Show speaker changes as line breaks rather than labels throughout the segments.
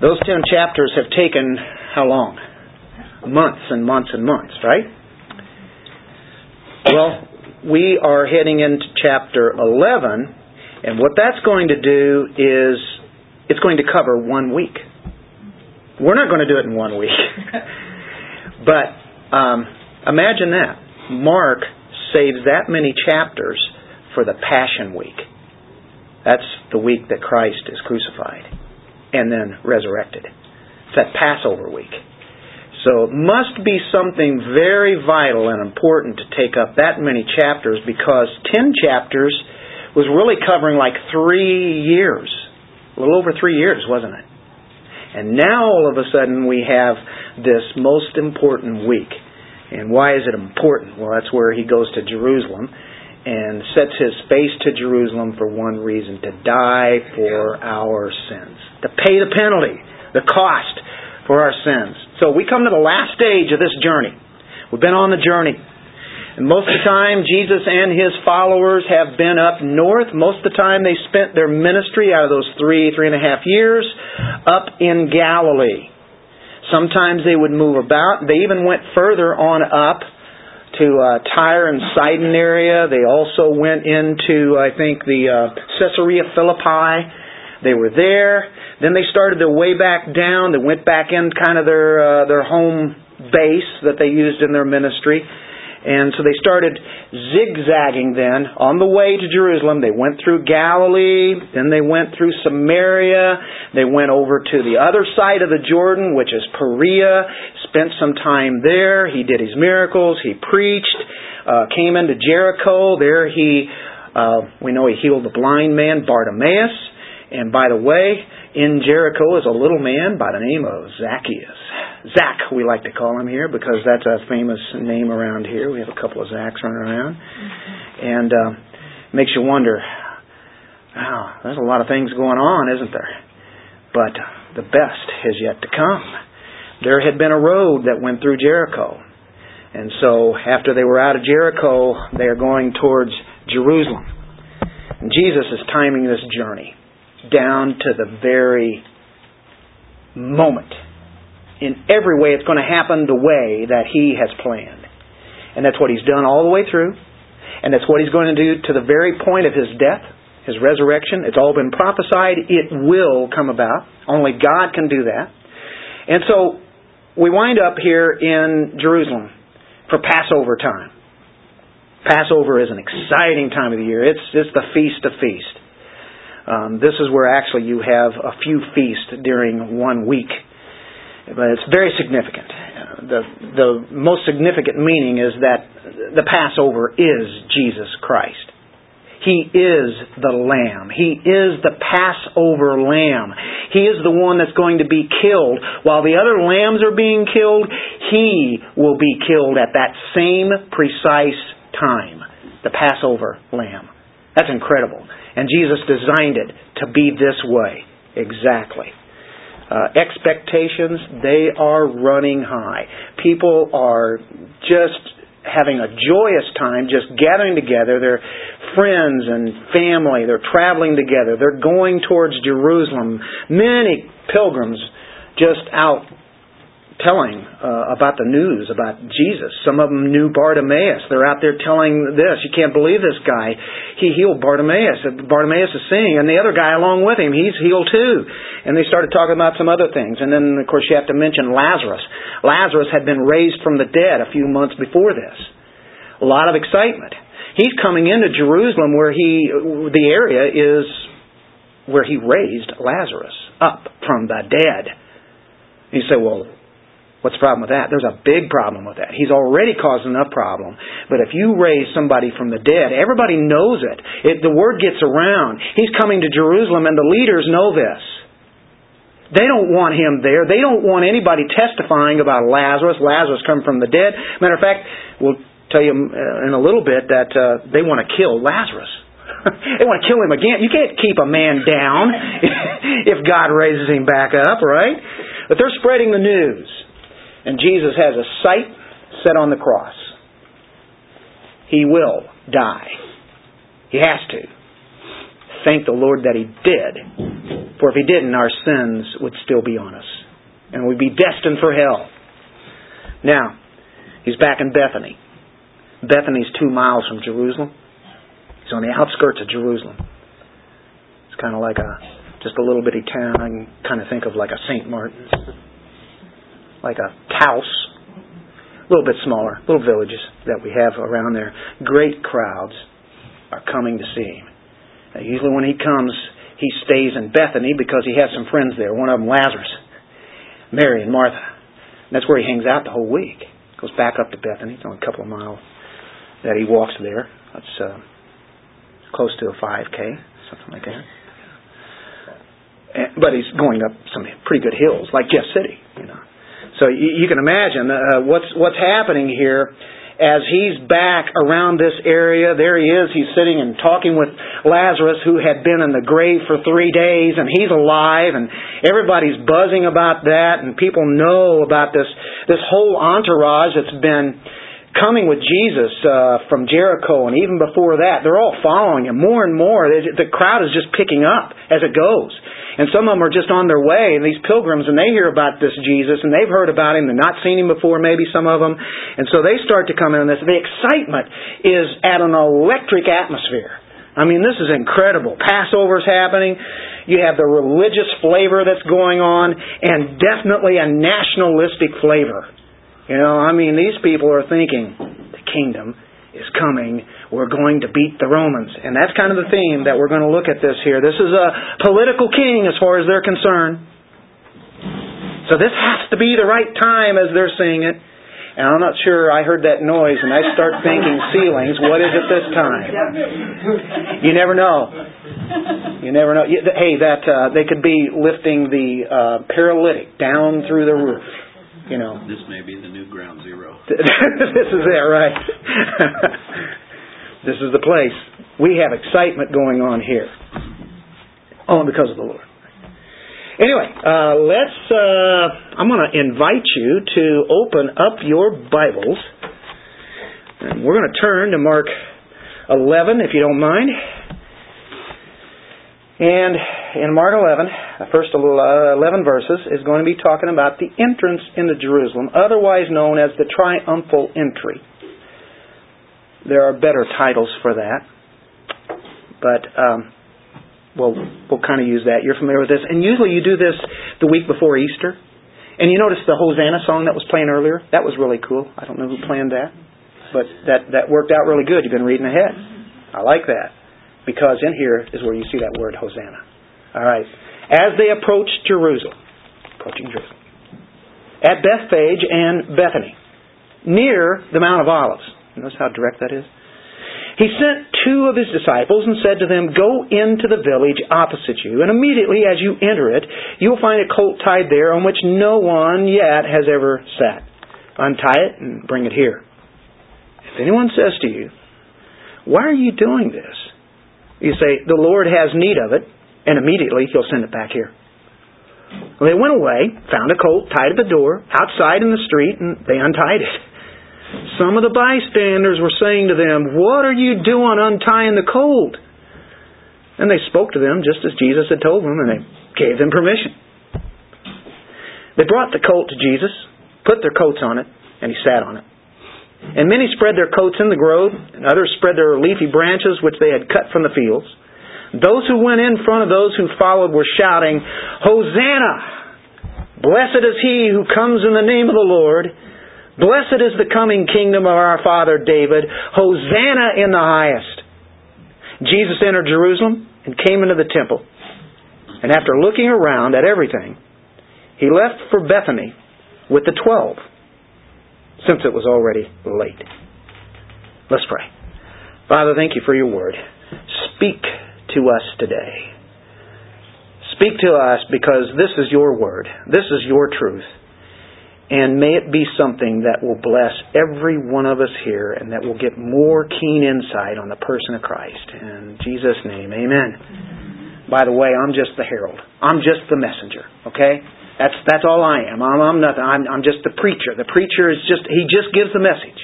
Those ten chapters have taken how long? Months and months and months, right? Well, we are heading into chapter 11, and what that's going to do is it's going to cover one week. We're not going to do it in one week. but um, imagine that. Mark saves that many chapters for the Passion Week. That's the week that Christ is crucified and then resurrected. It's that Passover week. So it must be something very vital and important to take up that many chapters because 10 chapters was really covering like three years. A little over three years, wasn't it? And now all of a sudden we have this most important week. And why is it important? Well, that's where he goes to Jerusalem and sets his face to Jerusalem for one reason to die for our sins, to pay the penalty, the cost for our sins. So we come to the last stage of this journey. We've been on the journey. And most of the time, Jesus and his followers have been up north. Most of the time, they spent their ministry out of those three, three and a half years up in Galilee. Sometimes they would move about. They even went further on up to uh, Tyre and Sidon area. They also went into, I think, the uh, Caesarea Philippi. They were there. Then they started their way back down. They went back in kind of their uh, their home base that they used in their ministry. And so they started zigzagging then on the way to Jerusalem. They went through Galilee, then they went through Samaria, they went over to the other side of the Jordan, which is Perea, spent some time there. He did his miracles, he preached, uh, came into Jericho. There he, uh, we know he healed the blind man, Bartimaeus. And by the way, in Jericho is a little man by the name of Zacchaeus. Zach, we like to call him here because that's a famous name around here. We have a couple of Zachs running around. And uh, makes you wonder, wow, there's a lot of things going on, isn't there? But the best is yet to come. There had been a road that went through Jericho. And so after they were out of Jericho, they are going towards Jerusalem. And Jesus is timing this journey down to the very moment in every way it's going to happen the way that He has planned. And that's what He's done all the way through. And that's what He's going to do to the very point of His death, His resurrection. It's all been prophesied. It will come about. Only God can do that. And so we wind up here in Jerusalem for Passover time. Passover is an exciting time of the year. It's, it's the feast of feasts. Um, this is where actually you have a few feasts during one week. But it's very significant. The, the most significant meaning is that the Passover is Jesus Christ. He is the Lamb. He is the Passover Lamb. He is the one that's going to be killed. While the other lambs are being killed, He will be killed at that same precise time. The Passover Lamb. That's incredible. And Jesus designed it to be this way. Exactly uh, expectations, they are running high. People are just having a joyous time, just gathering together. They're friends and family. They're traveling together. They're going towards Jerusalem. Many pilgrims just out telling uh, about the news about Jesus. Some of them knew Bartimaeus. They're out there telling this. You can't believe this guy. He healed Bartimaeus. Bartimaeus is seeing, and the other guy along with him, he's healed too. And they started talking about some other things. And then, of course, you have to mention Lazarus. Lazarus had been raised from the dead a few months before this. A lot of excitement. He's coming into Jerusalem where he, the area is where he raised Lazarus up from the dead. You say, well, What's the problem with that? There's a big problem with that. He's already caused enough problem. But if you raise somebody from the dead, everybody knows it. it. The word gets around. He's coming to Jerusalem, and the leaders know this. They don't want him there. They don't want anybody testifying about Lazarus. Lazarus come from the dead. Matter of fact, we'll tell you uh, in a little bit that uh, they want to kill Lazarus. they want to kill him again. You can't keep a man down if God raises him back up, right? But they're spreading the news. And Jesus has a sight set on the cross. He will die. He has to. Thank the Lord that He did. For if he didn't, our sins would still be on us. And we'd be destined for hell. Now, he's back in Bethany. Bethany's two miles from Jerusalem. He's on the outskirts of Jerusalem. It's kind of like a just a little bitty town. I can kind of think of like a St. Martin's, like a Taos, a little bit smaller, little villages that we have around there. Great crowds are coming to see him. Now, usually when he comes, he stays in Bethany because he has some friends there. One of them, Lazarus, Mary, and Martha. And that's where he hangs out the whole week. Goes back up to Bethany. It's only a couple of miles that he walks there. That's uh, close to a 5K, something like that. But he's going up some pretty good hills, like Jeff City, you know. So you, you can imagine uh, what's what's happening here as he's back around this area. There he is. He's sitting and talking with Lazarus, who had been in the grave for three days, and he's alive, and everybody's buzzing about that, and people know about this this whole entourage that's been coming with Jesus uh, from Jericho, and even before that, they're all following him more and more. The crowd is just picking up as it goes. And some of them are just on their way, and these pilgrims, and they hear about this Jesus, and they've heard about him, they've not seen him before, maybe some of them. And so they start to come in on this. The excitement is at an electric atmosphere. I mean, this is incredible. Passover's happening. You have the religious flavor that's going on, and definitely a nationalistic flavor. You know, I mean, these people are thinking, the kingdom is coming. We're going to beat the Romans. And that's kind of the theme that we're going to look at this here. This is a political king as far as they're concerned. So this has to be the right time as they're saying it. And I'm not sure I heard that noise and I start thinking ceilings. What is it this time? You never know. You never know. Hey, that uh, they could be lifting the uh, paralytic down through the roof you know.
This may be the new ground zero.
this is it, right? this is the place. We have excitement going on here. Only because of the Lord. Anyway, uh, let's. Uh, I'm going to invite you to open up your Bibles, and we're going to turn to Mark 11, if you don't mind. And in Mark 11, the first 11 verses is going to be talking about the entrance into Jerusalem, otherwise known as the triumphal entry. There are better titles for that, but um, we'll, we'll kind of use that. You're familiar with this. And usually you do this the week before Easter. And you notice the Hosanna song that was playing earlier? That was really cool. I don't know who planned that, but that, that worked out really good. You've been reading ahead. I like that because in here is where you see that word Hosanna. All right. As they approached Jerusalem, approaching Jerusalem, at Bethphage and Bethany, near the Mount of Olives. Notice how direct that is? He sent two of his disciples and said to them, Go into the village opposite you, and immediately as you enter it, you will find a colt tied there on which no one yet has ever sat. Untie it and bring it here. If anyone says to you, Why are you doing this? You say, the Lord has need of it, and immediately He'll send it back here. Well, they went away, found a colt tied at the door, outside in the street, and they untied it. Some of the bystanders were saying to them, What are you doing untying the colt? And they spoke to them just as Jesus had told them, and they gave them permission. They brought the colt to Jesus, put their coats on it, and he sat on it. And many spread their coats in the grove, and others spread their leafy branches which they had cut from the fields. Those who went in front of those who followed were shouting, Hosanna! Blessed is he who comes in the name of the Lord. Blessed is the coming kingdom of our father David. Hosanna in the highest. Jesus entered Jerusalem and came into the temple. And after looking around at everything, he left for Bethany with the twelve since it was already late. Let's pray. Father, thank you for your word. Speak to us today. Speak to us because this is your word. This is your truth. And may it be something that will bless every one of us here and that will get more keen insight on the person of Christ. In Jesus' name, amen. By the way, I'm just the herald. I'm just the messenger, okay? That's that's all I am. I'm, I'm nothing. I'm, I'm just the preacher. The preacher is just he just gives the message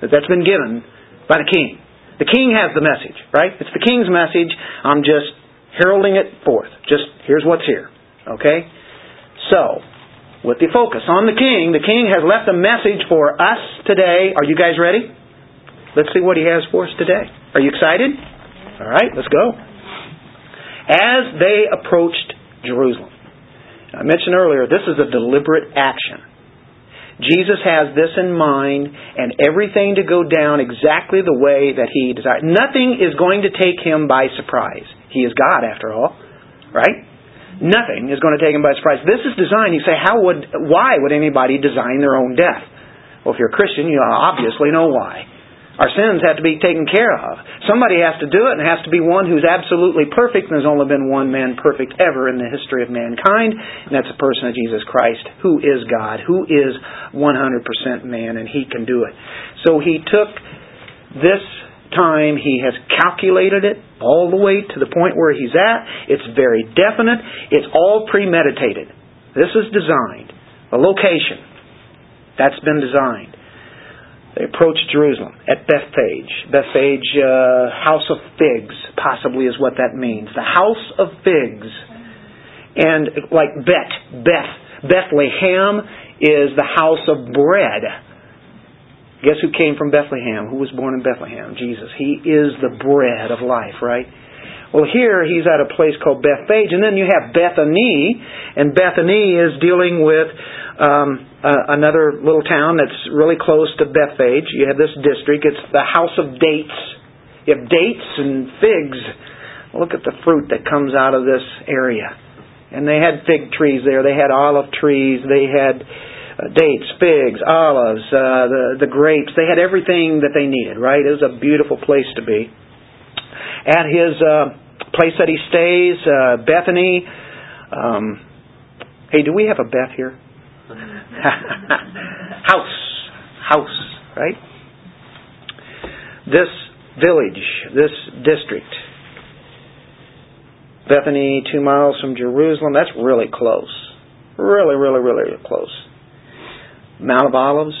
that that's been given by the king. The king has the message, right? It's the king's message. I'm just heralding it forth. Just here's what's here. Okay? So, with the focus on the king, the king has left a message for us today. Are you guys ready? Let's see what he has for us today. Are you excited? All right, let's go. As they approached Jerusalem. I mentioned earlier, this is a deliberate action. Jesus has this in mind and everything to go down exactly the way that he desired. Nothing is going to take him by surprise. He is God after all, right? Nothing is going to take him by surprise. This is designed. You say, how would, why would anybody design their own death? Well, if you're a Christian, you obviously know why. Our sins have to be taken care of. Somebody has to do it, and has to be one who's absolutely perfect, and there's only been one man perfect ever in the history of mankind, and that's the person of Jesus Christ, who is God, who is 100% man, and he can do it. So he took this time, he has calculated it all the way to the point where he's at. It's very definite, it's all premeditated. This is designed. A location. That's been designed. They approached Jerusalem at Bethphage. Bethphage, uh, house of figs, possibly is what that means. The house of figs. And like Bet, Beth, Bethlehem is the house of bread. Guess who came from Bethlehem? Who was born in Bethlehem? Jesus. He is the bread of life, right? Well, here he's at a place called Bethphage, and then you have Bethany, and Bethany is dealing with um, uh, another little town that's really close to Bethphage. You have this district. It's the house of dates. You have dates and figs. Look at the fruit that comes out of this area. And they had fig trees there. They had olive trees. They had uh, dates, figs, olives, uh, the the grapes. They had everything that they needed. Right? It was a beautiful place to be. At his uh, place that he stays, uh, Bethany. Um, hey, do we have a Beth here? house, house, right? This village, this district, Bethany, two miles from Jerusalem, that's really close. Really, really, really close. Mount of Olives,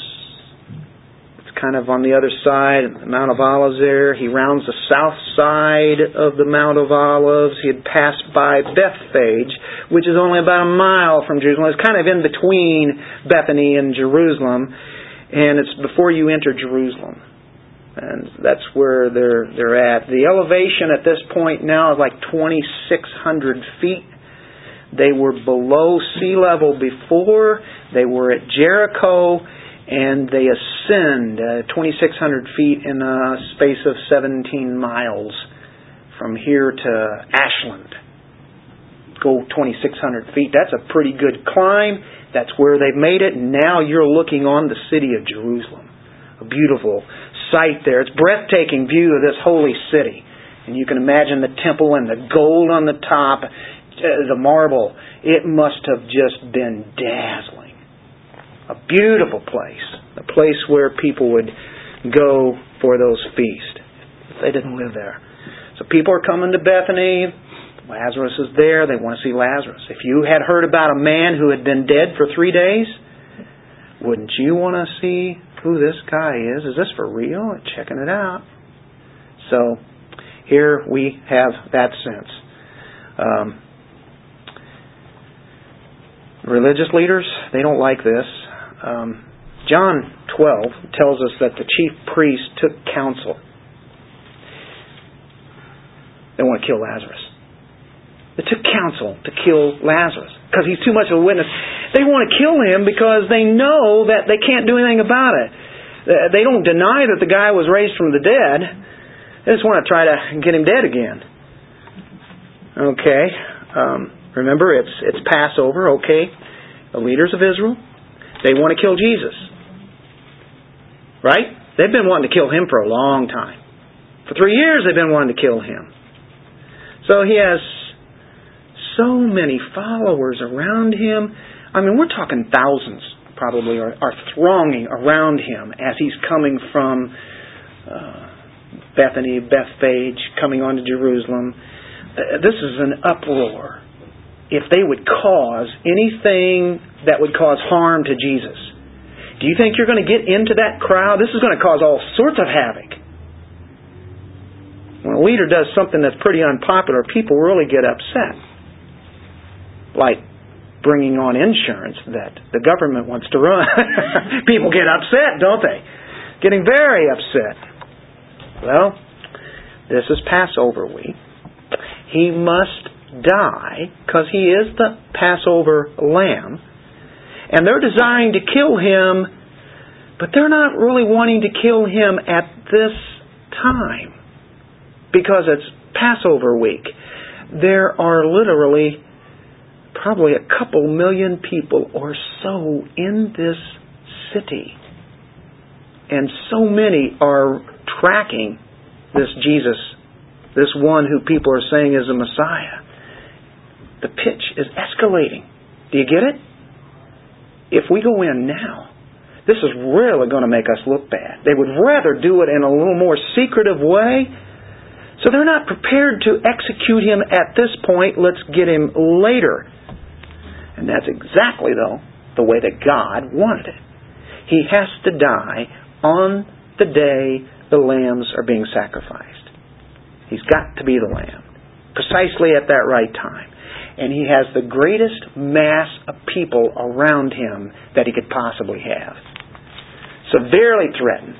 kind of on the other side, the Mount of Olives there. He rounds the south side of the Mount of Olives. He had passed by Bethphage, which is only about a mile from Jerusalem. It's kind of in between Bethany and Jerusalem, and it's before you enter Jerusalem. And that's where they're they're at. The elevation at this point now is like 2,600 feet. They were below sea level before. They were at Jericho and they ascend uh, 2,600 feet in a space of 17 miles from here to Ashland. Go 2,600 feet. That's a pretty good climb. That's where they've made it. Now you're looking on the city of Jerusalem. A beautiful sight there. It's breathtaking view of this holy city. And you can imagine the temple and the gold on the top, uh, the marble. It must have just been dazzling a beautiful place, a place where people would go for those feasts they didn't live there. So people are coming to Bethany. Lazarus is there. They want to see Lazarus. If you had heard about a man who had been dead for three days, wouldn't you want to see who this guy is? Is this for real? Checking it out. So here we have that sense. Um, religious leaders, they don't like this. Um, John 12 tells us that the chief priests took counsel. They want to kill Lazarus. They took counsel to kill Lazarus because he's too much of a witness. They want to kill him because they know that they can't do anything about it. They don't deny that the guy was raised from the dead. They just want to try to get him dead again. Okay. Um, remember, it's it's Passover. Okay. The leaders of Israel they want to kill Jesus. Right? They've been wanting to kill him for a long time. For three years they've been wanting to kill him. So he has so many followers around him. I mean, we're talking thousands probably are, are thronging around him as he's coming from uh, Bethany, Bethphage, coming on to Jerusalem. Uh, this is an uproar if they would cause anything that would cause harm to Jesus. Do you think you're going to get into that crowd? This is going to cause all sorts of havoc. When a leader does something that's pretty unpopular, people really get upset. Like bringing on insurance that the government wants to run. people get upset, don't they? Getting very upset. Well, this is Passover week. He must die because he is the Passover lamb. And they're desiring to kill him, but they're not really wanting to kill him at this time because it's Passover week. There are literally probably a couple million people or so in this city. And so many are tracking this Jesus, this one who people are saying is the Messiah. The pitch is escalating. Do you get it? If we go in now, this is really going to make us look bad. They would rather do it in a little more secretive way. So they're not prepared to execute him at this point. Let's get him later. And that's exactly, though, the way that God wanted it. He has to die on the day the lambs are being sacrificed. He's got to be the lamb, precisely at that right time. And he has the greatest mass of people around him that he could possibly have. Severely threatened.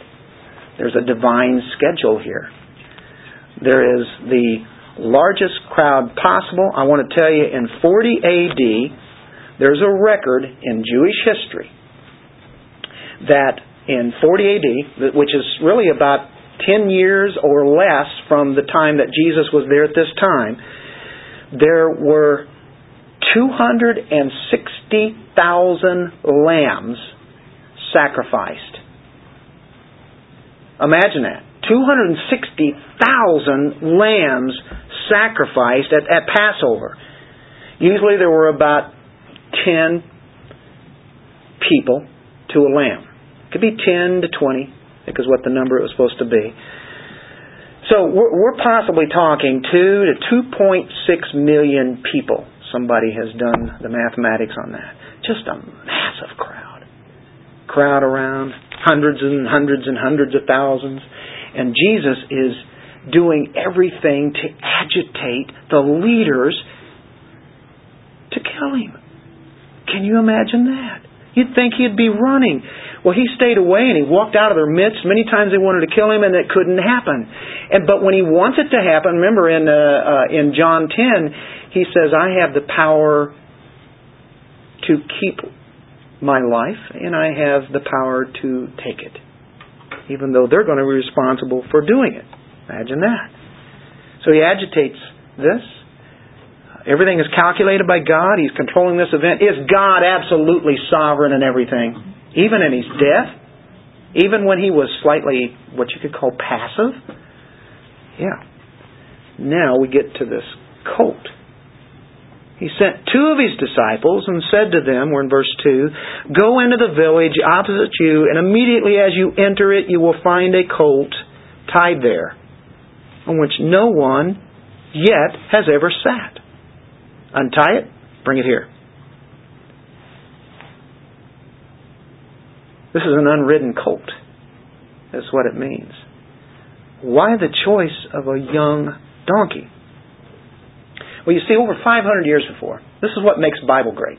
There's a divine schedule here. There is the largest crowd possible. I want to tell you, in 40 AD, there's a record in Jewish history that in 40 AD, which is really about 10 years or less from the time that Jesus was there at this time, there were 260,000 lambs sacrificed. Imagine that. 260,000 lambs sacrificed at, at Passover. Usually there were about 10 people to a lamb. It could be 10 to 20, I think is what the number it was supposed to be. So we're, we're possibly talking 2 to 2.6 million people. Somebody has done the mathematics on that. Just a massive crowd. Crowd around, hundreds and hundreds and hundreds of thousands. And Jesus is doing everything to agitate the leaders to kill him. Can you imagine that? You'd think he'd be running. Well, he stayed away and he walked out of their midst. Many times they wanted to kill him, and it couldn't happen. And but when he wants it to happen, remember in uh, uh, in John ten, he says, "I have the power to keep my life, and I have the power to take it." Even though they're going to be responsible for doing it. Imagine that. So he agitates this. Everything is calculated by God. He's controlling this event. Is God absolutely sovereign in everything? Even in his death? Even when he was slightly what you could call passive? Yeah. Now we get to this colt. He sent two of his disciples and said to them, we're in verse 2, Go into the village opposite you, and immediately as you enter it, you will find a colt tied there, on which no one yet has ever sat. Untie it, bring it here. This is an unridden colt. That's what it means. Why the choice of a young donkey? Well, you see, over 500 years before, this is what makes Bible great.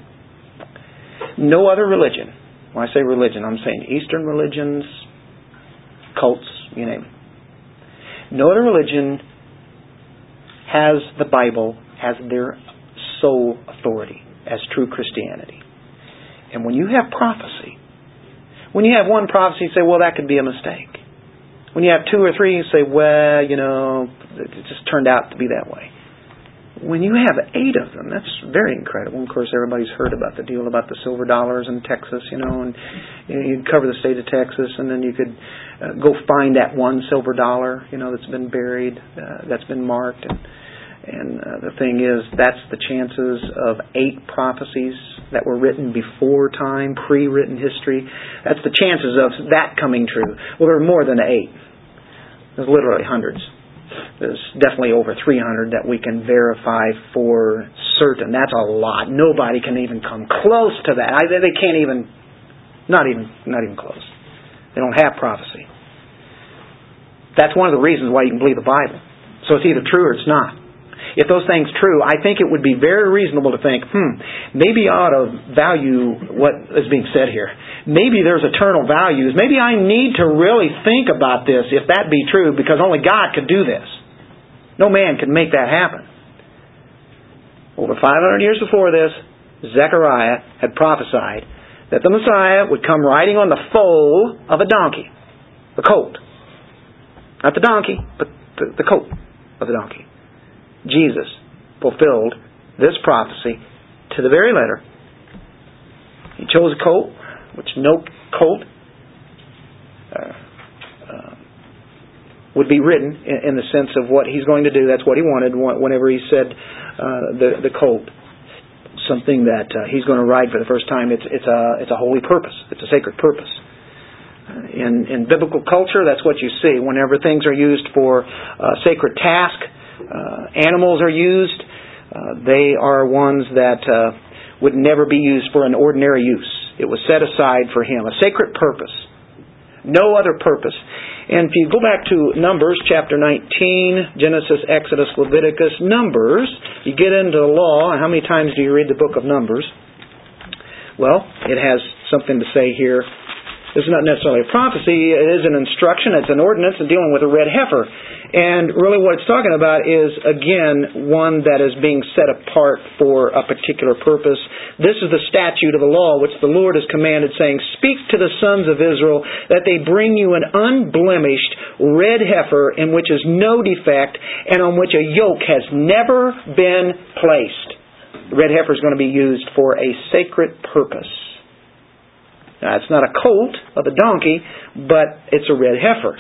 No other religion, when I say religion, I'm saying Eastern religions, cults, you name it. No other religion has the Bible as their sole authority as true Christianity. And when you have prophecy, when you have one prophecy, you say, well, that could be a mistake. When you have two or three, you say, well, you know, it just turned out to be that way. When you have eight of them, that's very incredible. Of course, everybody's heard about the deal about the silver dollars in Texas, you know, and you'd cover the state of Texas, and then you could uh, go find that one silver dollar, you know, that's been buried, uh, that's been marked, and and uh, the thing is, that's the chances of eight prophecies that were written before time, pre-written history. That's the chances of that coming true. Well, there are more than eight. There's literally hundreds. There's definitely over 300 that we can verify for certain. That's a lot. Nobody can even come close to that. I, they can't even, not even, not even close. They don't have prophecy. That's one of the reasons why you can believe the Bible. So it's either true or it's not. If those things true, I think it would be very reasonable to think, hmm, maybe I ought to value what is being said here. Maybe there's eternal values. Maybe I need to really think about this if that be true because only God could do this. No man could make that happen. Over 500 years before this, Zechariah had prophesied that the Messiah would come riding on the foal of a donkey, the colt. Not the donkey, but the, the colt of the donkey. Jesus fulfilled this prophecy to the very letter. He chose a colt, which no colt uh, uh, would be ridden in, in, the sense of what he's going to do. That's what he wanted whenever he said uh, the the colt, something that uh, he's going to ride for the first time. It's it's a it's a holy purpose. It's a sacred purpose. In in biblical culture, that's what you see. Whenever things are used for a sacred task, uh, animals are used. Uh, they are ones that uh, would never be used for an ordinary use. It was set aside for him, a sacred purpose. No other purpose. And if you go back to Numbers chapter 19, Genesis, Exodus, Leviticus, Numbers, you get into the law. How many times do you read the book of Numbers? Well, it has something to say here. This is not necessarily a prophecy, it is an instruction, it's an ordinance in dealing with a red heifer. And really what it's talking about is, again, one that is being set apart for a particular purpose. This is the statute of the law which the Lord has commanded, saying, Speak to the sons of Israel that they bring you an unblemished red heifer in which is no defect and on which a yoke has never been placed. The red heifer is going to be used for a sacred purpose. Now, it's not a colt of a donkey, but it's a red heifer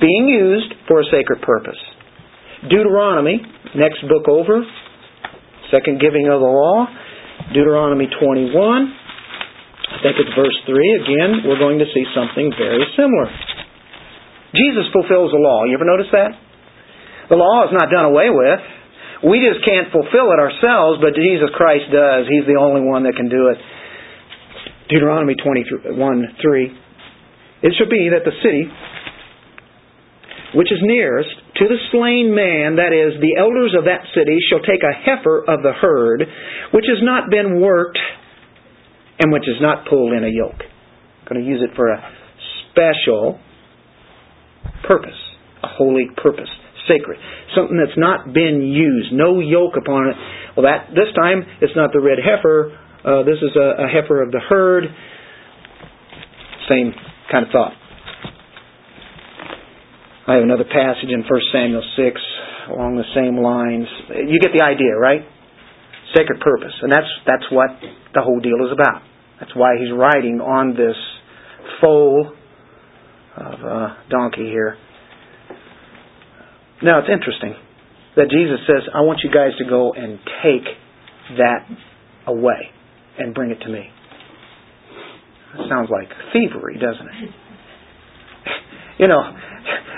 being used for a sacred purpose. Deuteronomy, next book over, second giving of the law, Deuteronomy 21. I think it's verse 3. Again, we're going to see something very similar. Jesus fulfills the law. You ever notice that? The law is not done away with. We just can't fulfill it ourselves, but Jesus Christ does. He's the only one that can do it. Deuteronomy 21 3. It shall be that the city which is nearest to the slain man, that is, the elders of that city, shall take a heifer of the herd, which has not been worked and which is not pulled in a yoke. I'm going to use it for a special purpose, a holy purpose, sacred, something that's not been used, no yoke upon it. Well, that this time it's not the red heifer. Uh, this is a, a heifer of the herd. Same kind of thought. I have another passage in 1 Samuel 6 along the same lines. You get the idea, right? Sacred purpose. And that's, that's what the whole deal is about. That's why he's riding on this foal of a donkey here. Now, it's interesting that Jesus says, I want you guys to go and take that away and bring it to me. That sounds like thievery, doesn't it? You know,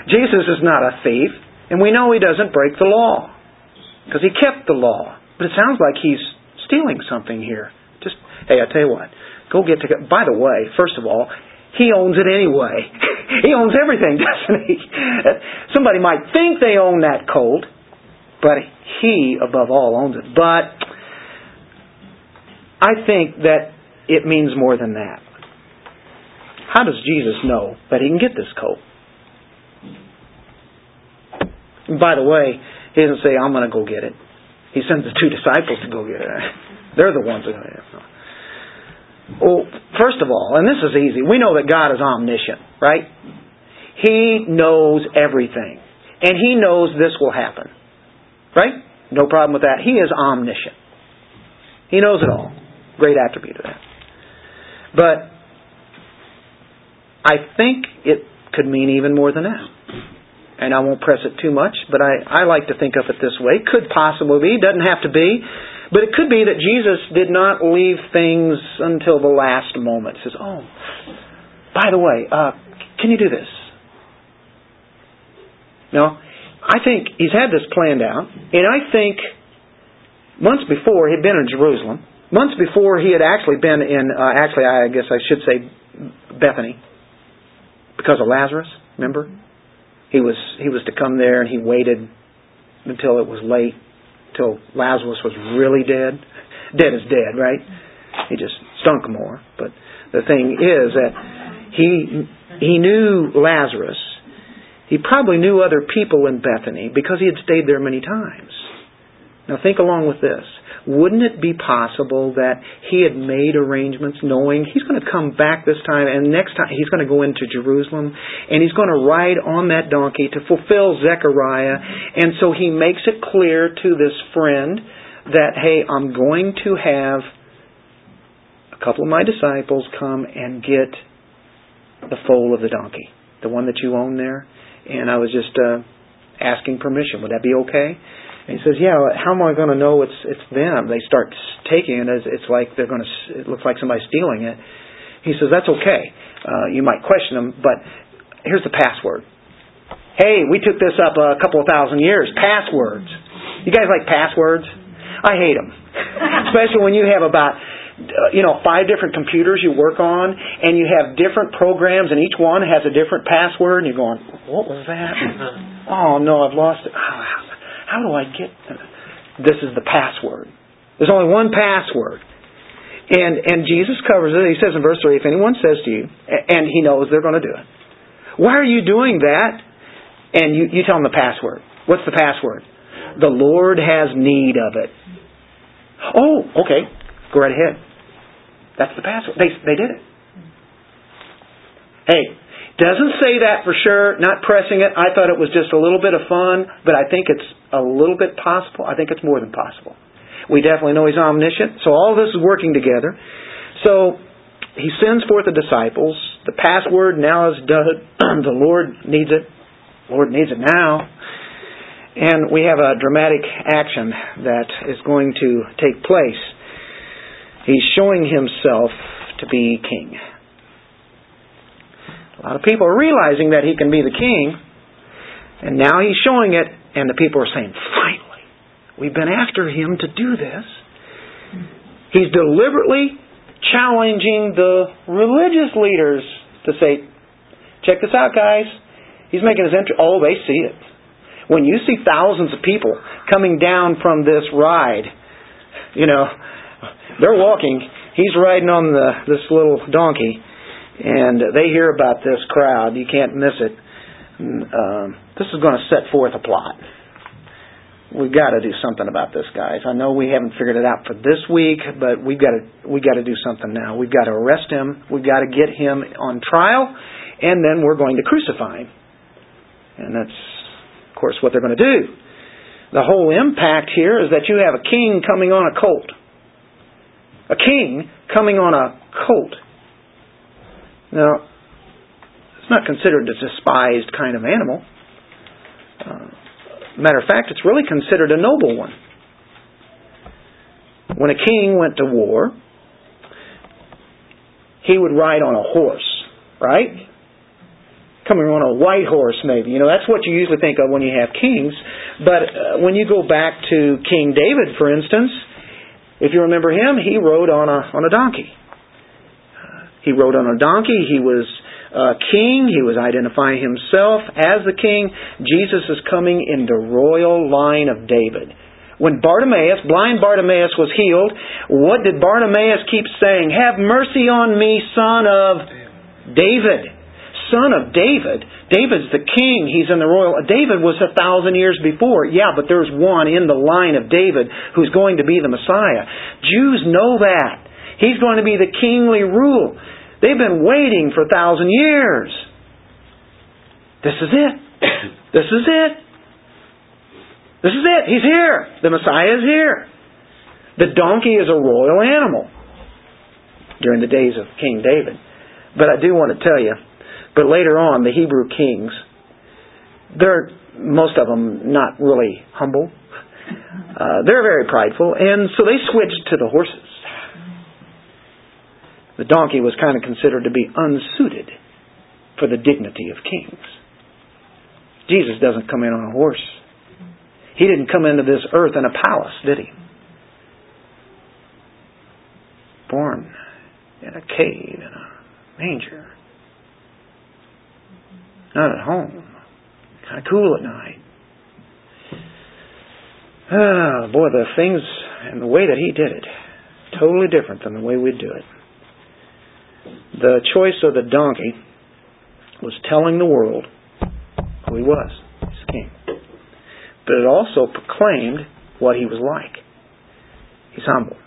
Jesus is not a thief, and we know he doesn't break the law because he kept the law. But it sounds like he's stealing something here. Just hey, I tell you what, go get to. By the way, first of all, he owns it anyway. he owns everything, doesn't he? Somebody might think they own that colt, but he, above all, owns it. But I think that it means more than that. How does Jesus know that he can get this colt? by the way, he doesn't say, I'm going to go get it. He sends the two disciples to go get it. They're the ones that are there. Well, first of all, and this is easy, we know that God is omniscient, right? He knows everything. And He knows this will happen. Right? No problem with that. He is omniscient. He knows it all. Great attribute of that. But I think it could mean even more than that and I won't press it too much, but I, I like to think of it this way. Could possibly be, doesn't have to be, but it could be that Jesus did not leave things until the last moment. Says, "Oh, by the way, uh, can you do this?" No, I think he's had this planned out, and I think months before he'd been in Jerusalem. Months before he had actually been in, uh, actually, I guess I should say Bethany, because of Lazarus. Remember, he was he was to come there and he waited until it was late, till Lazarus was really dead. Dead is dead, right? He just stunk more. But the thing is that he he knew Lazarus. He probably knew other people in Bethany because he had stayed there many times. Now think along with this wouldn't it be possible that he had made arrangements knowing he's going to come back this time and next time he's going to go into Jerusalem and he's going to ride on that donkey to fulfill Zechariah? And so he makes it clear to this friend that hey I'm going to have a couple of my disciples come and get the foal of the donkey the one that you own there. And I was just uh, asking permission. Would that be okay and he says, "Yeah, how am I going to know it's it's them?" They start taking it as it's like they're going to. It looks like somebody's stealing it. He says, "That's okay. Uh, you might question them, but here's the password. Hey, we took this up a couple of thousand years. Passwords. You guys like passwords? I hate them, especially when you have about uh, you know five different computers you work on and you have different programs and each one has a different password and you're going what was that oh no i've lost it oh, how do I get this is the password. There's only one password. And and Jesus covers it. He says in verse 3, if anyone says to you, and he knows they're going to do it, why are you doing that? And you, you tell them the password. What's the password? The Lord has need of it. Oh, okay. Go right ahead. That's the password. They, they did it. Hey, doesn't say that for sure, not pressing it. I thought it was just a little bit of fun, but I think it's a little bit possible. I think it's more than possible. We definitely know He's omniscient, so all this is working together. So He sends forth the disciples. The password now is done. the Lord needs it. Lord needs it now. And we have a dramatic action that is going to take place. He's showing Himself to be King. Lot of people are realizing that he can be the king, and now he's showing it, and the people are saying, finally, we've been after him to do this. He's deliberately challenging the religious leaders to say, check this out, guys. He's making his entry. Oh, they see it. When you see thousands of people coming down from this ride, you know, they're walking. He's riding on the this little donkey, and they hear about this crowd. You can't miss it. Um, this is going to set forth a plot. We've got to do something about this, guys. I know we haven't figured it out for this week, but we've got to we got to do something now. We've got to arrest him. We've got to get him on trial, and then we're going to crucify him. And that's, of course, what they're going to do. The whole impact here is that you have a king coming on a colt. A king coming on a colt. Now, it's not considered a despised kind of animal. Uh, matter of fact, it's really considered a noble one. When a king went to war, he would ride on a horse, right? Coming on a white horse, maybe. You know, that's what you usually think of when you have kings. But uh, when you go back to King David, for instance, if you remember him, he rode on a on a donkey. He rode on a donkey. He was uh, king. He was identifying himself as the king. Jesus is coming in the royal line of David. When Bartimaeus, blind Bartimaeus, was healed, what did Bartimaeus keep saying? Have mercy on me, son of David. Son of David. David's the king. He's in the royal. David was a thousand years before. Yeah, but there's one in the line of David who's going to be the Messiah. Jews know that. He's going to be the kingly rule. They've been waiting for a thousand years. This is it. This is it. This is it. He's here. The Messiah is here. The donkey is a royal animal during the days of King David. But I do want to tell you, but later on, the Hebrew kings, they're, most of them, not really humble. Uh, they're very prideful, and so they switched to the horses. The donkey was kind of considered to be unsuited for the dignity of kings. Jesus doesn't come in on a horse. He didn't come into this earth in a palace, did he? Born in a cave, in a manger. Not at home. Kind of cool at night. Ah, boy, the things and the way that he did it, totally different than the way we do it. The choice of the donkey was telling the world who he was, his king. But it also proclaimed what he was like. He's humble.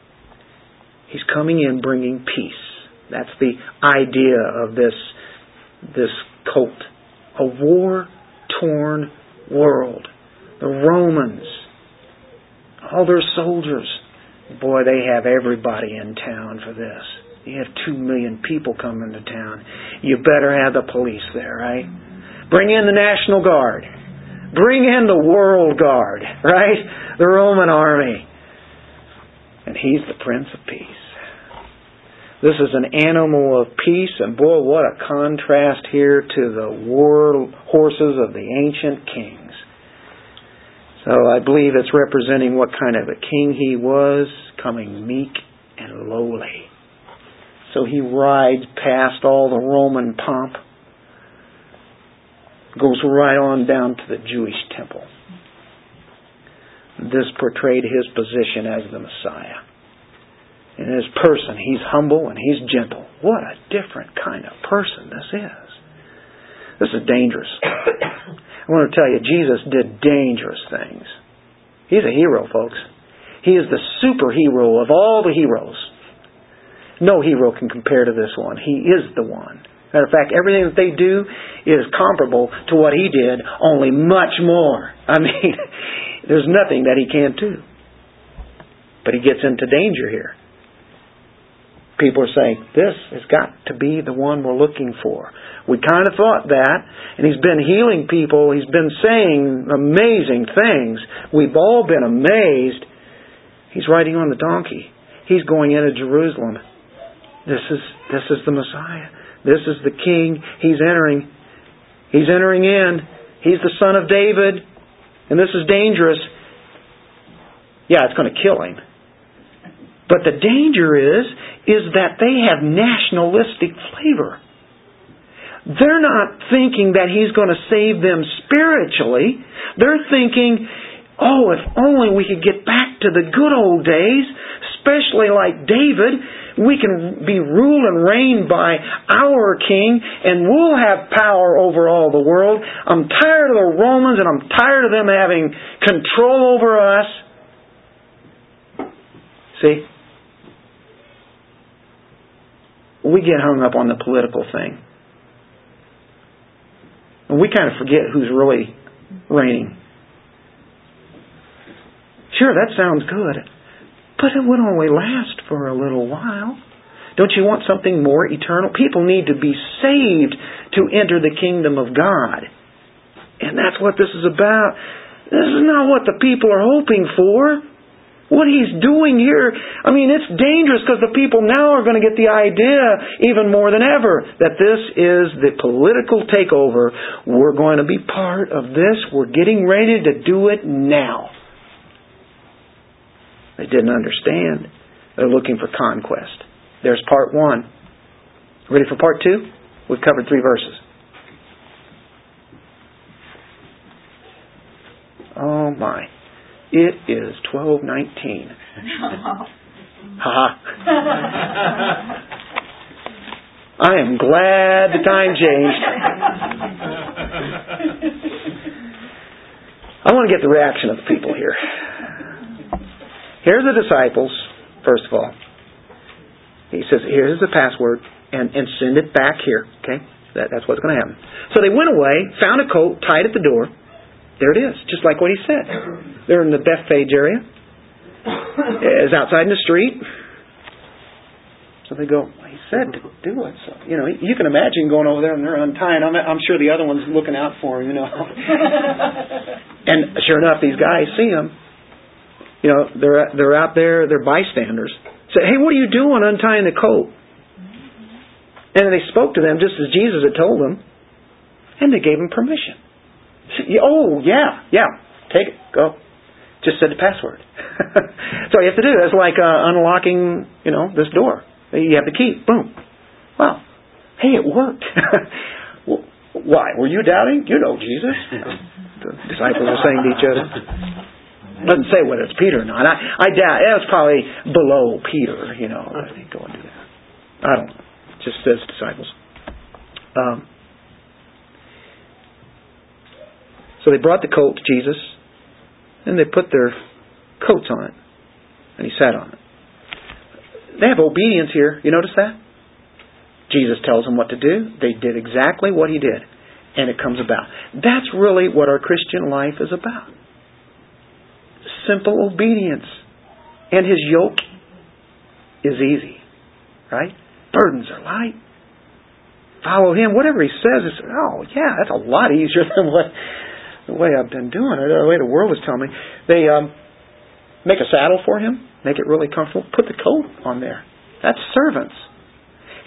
He's coming in bringing peace. That's the idea of this, this colt. A war torn world. The Romans, all their soldiers, boy, they have everybody in town for this. You have two million people coming to town. You better have the police there, right? Bring in the National Guard. Bring in the World Guard, right? The Roman army. And he's the Prince of Peace. This is an animal of peace, and boy, what a contrast here to the war horses of the ancient kings. So I believe it's representing what kind of a king he was, coming meek and lowly. So he rides past all the Roman pomp, goes right on down to the Jewish temple. This portrayed his position as the Messiah. In his person, he's humble and he's gentle. What a different kind of person this is. This is dangerous. I want to tell you, Jesus did dangerous things. He's a hero, folks. He is the superhero of all the heroes. No hero can compare to this one. He is the one. Matter of fact, everything that they do is comparable to what he did, only much more. I mean, there's nothing that he can't do. But he gets into danger here. People are saying, this has got to be the one we're looking for. We kind of thought that, and he's been healing people. He's been saying amazing things. We've all been amazed. He's riding on the donkey. He's going into Jerusalem. This is this is the Messiah. This is the King. He's entering. He's entering in. He's the son of David. And this is dangerous. Yeah, it's going to kill him. But the danger is is that they have nationalistic flavor. They're not thinking that he's going to save them spiritually. They're thinking, oh, if only we could get back to the good old days, especially like David, we can be ruled and reigned by our king and we'll have power over all the world. I'm tired of the Romans and I'm tired of them having control over us. See? We get hung up on the political thing. And we kind of forget who's really reigning. Sure, that sounds good, but it would only last for a little while. Don't you want something more eternal? People need to be saved to enter the kingdom of God. And that's what this is about. This is not what the people are hoping for. What he's doing here, I mean, it's dangerous because the people now are going to get the idea even more than ever that this is the political takeover. We're going to be part of this. We're getting ready to do it now. They didn't understand. They're looking for conquest. There's part one. Ready for part two? We've covered three verses. Oh my. It is 1219. Ha I am glad the time changed. I want to get the reaction of the people here. Here's the disciples, first of all. He says, here's the password, and, and send it back here. Okay? That, that's what's going to happen. So they went away, found a coat, tied at the door, there it is, just like what he said. They're in the Bethphage area. It's outside in the street. So they go, well, he said to do it. So, you know, you can imagine going over there and they're untying. I'm, I'm sure the other one's looking out for him, you know. and sure enough, these guys see him. You know, they're, they're out there, they're bystanders. Say, hey, what are you doing untying the coat? And they spoke to them just as Jesus had told them. And they gave him permission. Oh, yeah, yeah. Take it. Go. Just said the password. so you have to do. It's like uh, unlocking, you know, this door. You have the key. Boom. Wow. Hey, it worked. Why? Were you doubting? You know Jesus. the disciples were saying to each other. Doesn't say whether it's Peter or not. I, I doubt it was probably below Peter, you know, I think go and do that. I don't know. It just says disciples. Um, so they brought the colt to Jesus, and they put their coats on it, and he sat on it. They have obedience here. You notice that? Jesus tells them what to do. They did exactly what he did, and it comes about. That's really what our Christian life is about. Simple obedience. And his yoke is easy, right? Burdens are light. Follow him. Whatever he says is, oh, yeah, that's a lot easier than what the way I've been doing it, the way the world is telling me. They um, make a saddle for him, make it really comfortable, put the coat on there. That's servants.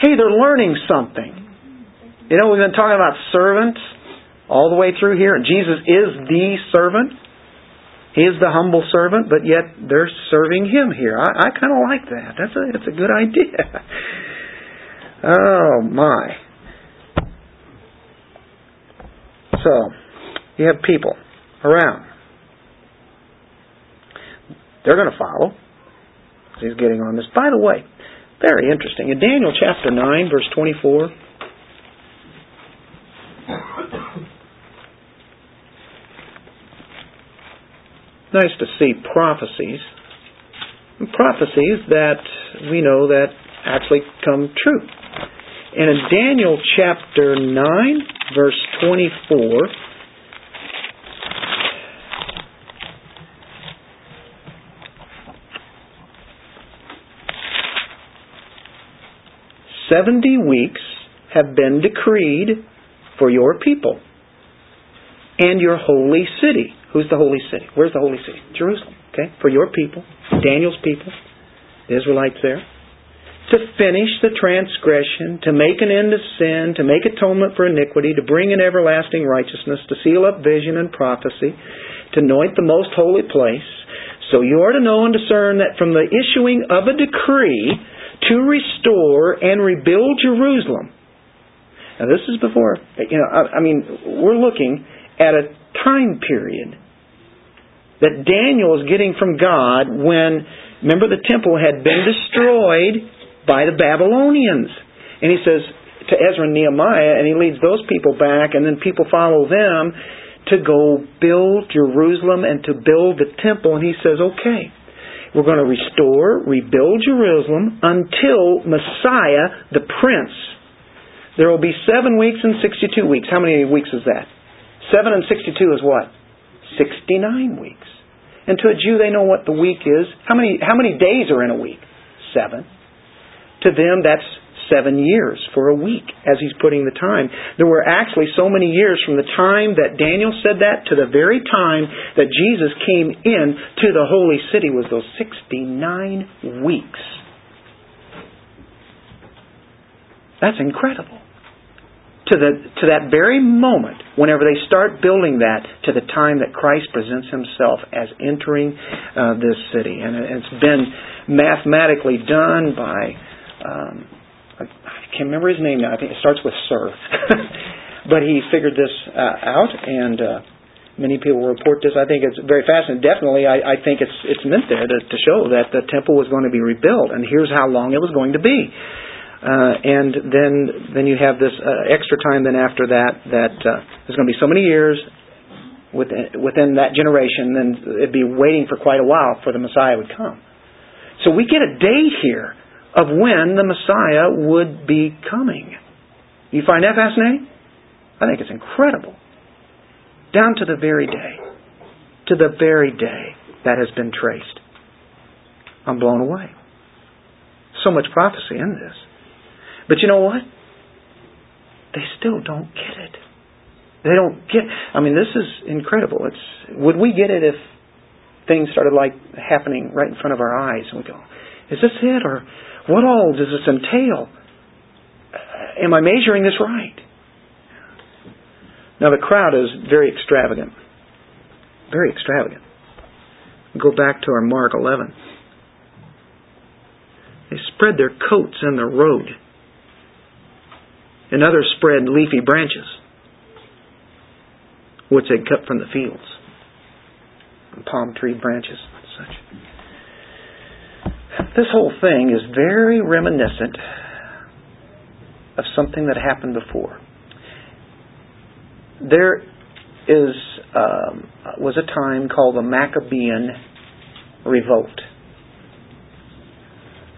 Hey, they're learning something. You know, we've been talking about servants all the way through here, and Jesus is the servant. He is the humble servant, but yet they're serving him here. I, I kind of like that. That's a that's a good idea. oh my. So, you have people around. They're going to follow. He's getting on this. By the way, very interesting. In Daniel chapter 9, verse 24, nice to see prophecies. Prophecies that we know that actually come true. And in Daniel chapter 9, verse 24, Seventy weeks have been decreed for your people and your holy city. Who's the holy city? Where's the holy city? Jerusalem. Okay? For your people, Daniel's people, the Israelites there. To finish the transgression, to make an end of sin, to make atonement for iniquity, to bring in everlasting righteousness, to seal up vision and prophecy, to anoint the most holy place. So you are to know and discern that from the issuing of a decree, to restore and rebuild Jerusalem. Now, this is before, you know, I, I mean, we're looking at a time period that Daniel is getting from God when, remember, the temple had been destroyed by the Babylonians. And he says to Ezra and Nehemiah, and he leads those people back, and then people follow them to go build Jerusalem and to build the temple. And he says, okay, we're going to restore, rebuild Jerusalem until Messiah, the Prince. There will be seven weeks and 62 weeks. How many weeks is that? Seven and 62 is what? 69 weeks. And to a Jew, they know what the week is. How many, how many days are in a week? Seven. To them, that's seven years for a week as he's putting the time. There were actually so many years from the time that Daniel said that to the very time that Jesus came in to the holy city was those 69 weeks. That's incredible. To, the, to that very moment, whenever they start building that, to the time that Christ presents himself as entering uh, this city. And it's been mathematically done by um, I can't remember his name now. I think it starts with Sir. but he figured this uh, out, and uh, many people report this. I think it's very fascinating. Definitely, I, I think it's it's meant there to, to show that the temple was going to be rebuilt, and here's how long it was going to be. Uh, and then then you have this uh, extra time. Then after that, that uh, there's going to be so many years within within that generation. Then it'd be waiting for quite a while for the Messiah would come. So we get a date here of when the Messiah would be coming. You find that fascinating? I think it's incredible. Down to the very day. To the very day that has been traced. I'm blown away. So much prophecy in this. But you know what? They still don't get it. They don't get I mean this is incredible. It's would we get it if things started like happening right in front of our eyes and we go, is this it or what all does this entail? Uh, am I measuring this right? Now, the crowd is very extravagant. Very extravagant. Go back to our Mark 11. They spread their coats in the road, and others spread leafy branches, which they'd cut from the fields. and palm tree branches and such. This whole thing is very reminiscent of something that happened before. There is um, was a time called the Maccabean Revolt.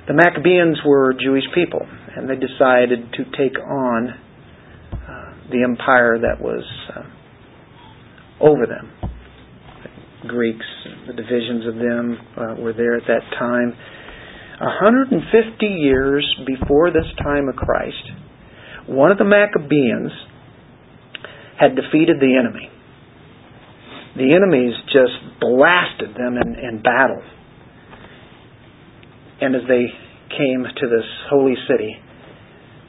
The Maccabeans were Jewish people, and they decided to take on uh, the empire that was uh, over them. The Greeks, the divisions of them uh, were there at that time. 150 years before this time of Christ, one of the Maccabeans had defeated the enemy. The enemies just blasted them in, in battle. And as they came to this holy city,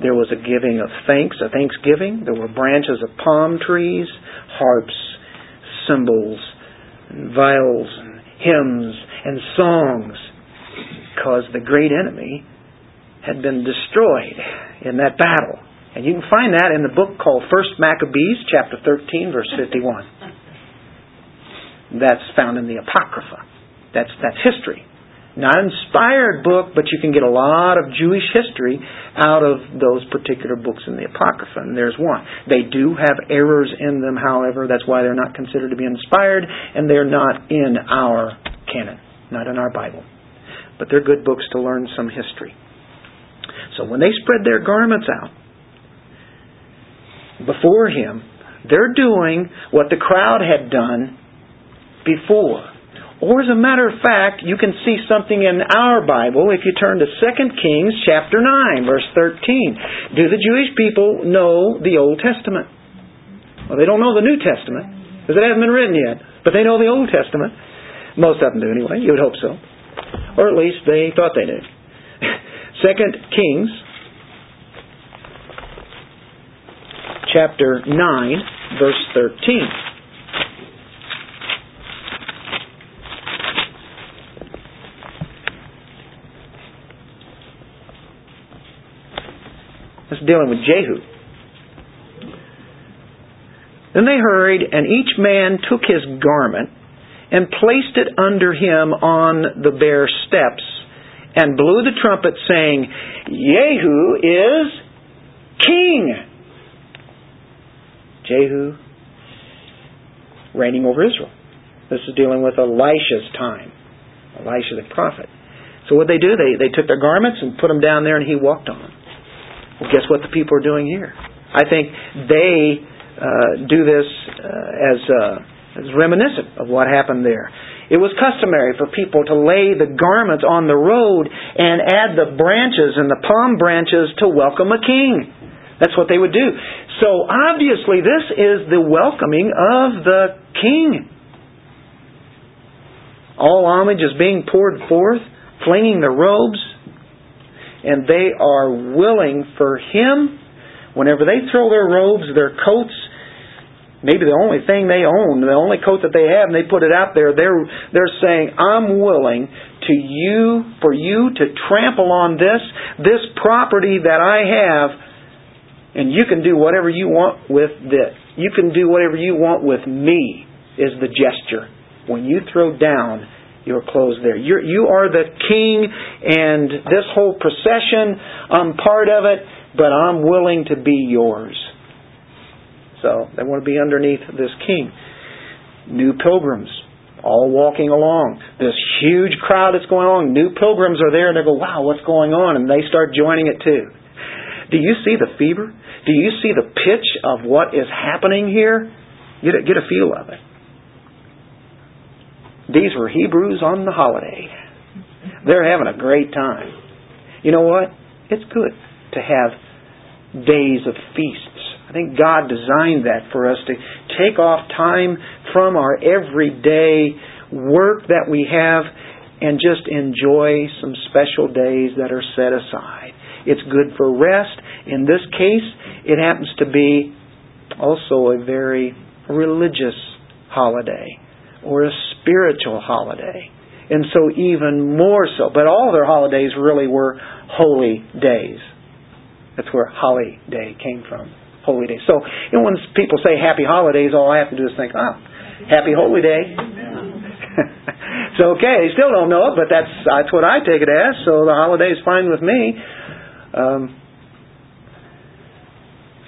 there was a giving of thanks, a thanksgiving. There were branches of palm trees, harps, cymbals, and viols, and hymns, and songs, because the great enemy had been destroyed in that battle. And you can find that in the book called First Maccabees, chapter 13, verse 51. That's found in the Apocrypha. That's, that's history. Not inspired book, but you can get a lot of Jewish history out of those particular books in the Apocrypha. And there's one. They do have errors in them, however. That's why they're not considered to be inspired, and they're not in our canon, not in our Bible. But they're good books to learn some history. So when they spread their garments out, before him, they're doing what the crowd had done before. Or as a matter of fact, you can see something in our Bible if you turn to 2 Kings chapter 9 verse 13. Do the Jewish people know the Old Testament? Well, they don't know the New Testament because it hasn't been written yet, but they know the Old Testament. Most of them do anyway, you would hope so. Or at least they thought they did. 2 Kings chapter 9, verse 13. That's dealing with Jehu. Then they hurried, and each man took his garment and placed it under him on the bare steps, and blew the trumpet, saying, Jehu is king. Jehu reigning over Israel. This is dealing with Elisha's time. Elisha the prophet. So what they do, they, they took their garments and put them down there and he walked on them. Well, guess what the people are doing here? I think they uh, do this uh, as, uh, as reminiscent of what happened there. It was customary for people to lay the garments on the road and add the branches and the palm branches to welcome a king. That's what they would do. So obviously, this is the welcoming of the king. All homage is being poured forth, flinging the robes, and they are willing for him. Whenever they throw their robes, their coats, maybe the only thing they own, the only coat that they have, and they put it out there, they're they're saying, "I'm willing to you for you to trample on this this property that I have." And you can do whatever you want with this. You can do whatever you want with me, is the gesture. When you throw down your clothes there. You're, you are the king, and this whole procession, I'm part of it, but I'm willing to be yours. So they want to be underneath this king. New pilgrims, all walking along. This huge crowd that's going on. New pilgrims are there, and they go, wow, what's going on? And they start joining it too. Do you see the fever? Do you see the pitch of what is happening here? Get a, get a feel of it. These were Hebrews on the holiday. They're having a great time. You know what? It's good to have days of feasts. I think God designed that for us to take off time from our everyday work that we have and just enjoy some special days that are set aside. It's good for rest. In this case, it happens to be also a very religious holiday or a spiritual holiday. And so even more so. But all their holidays really were holy days. That's where Holly Day came from. Holy Day. So know, when people say happy holidays, all I have to do is think, oh, happy holy day. it's okay. They still don't know it, but that's that's what I take it as. So the holiday's fine with me. Um,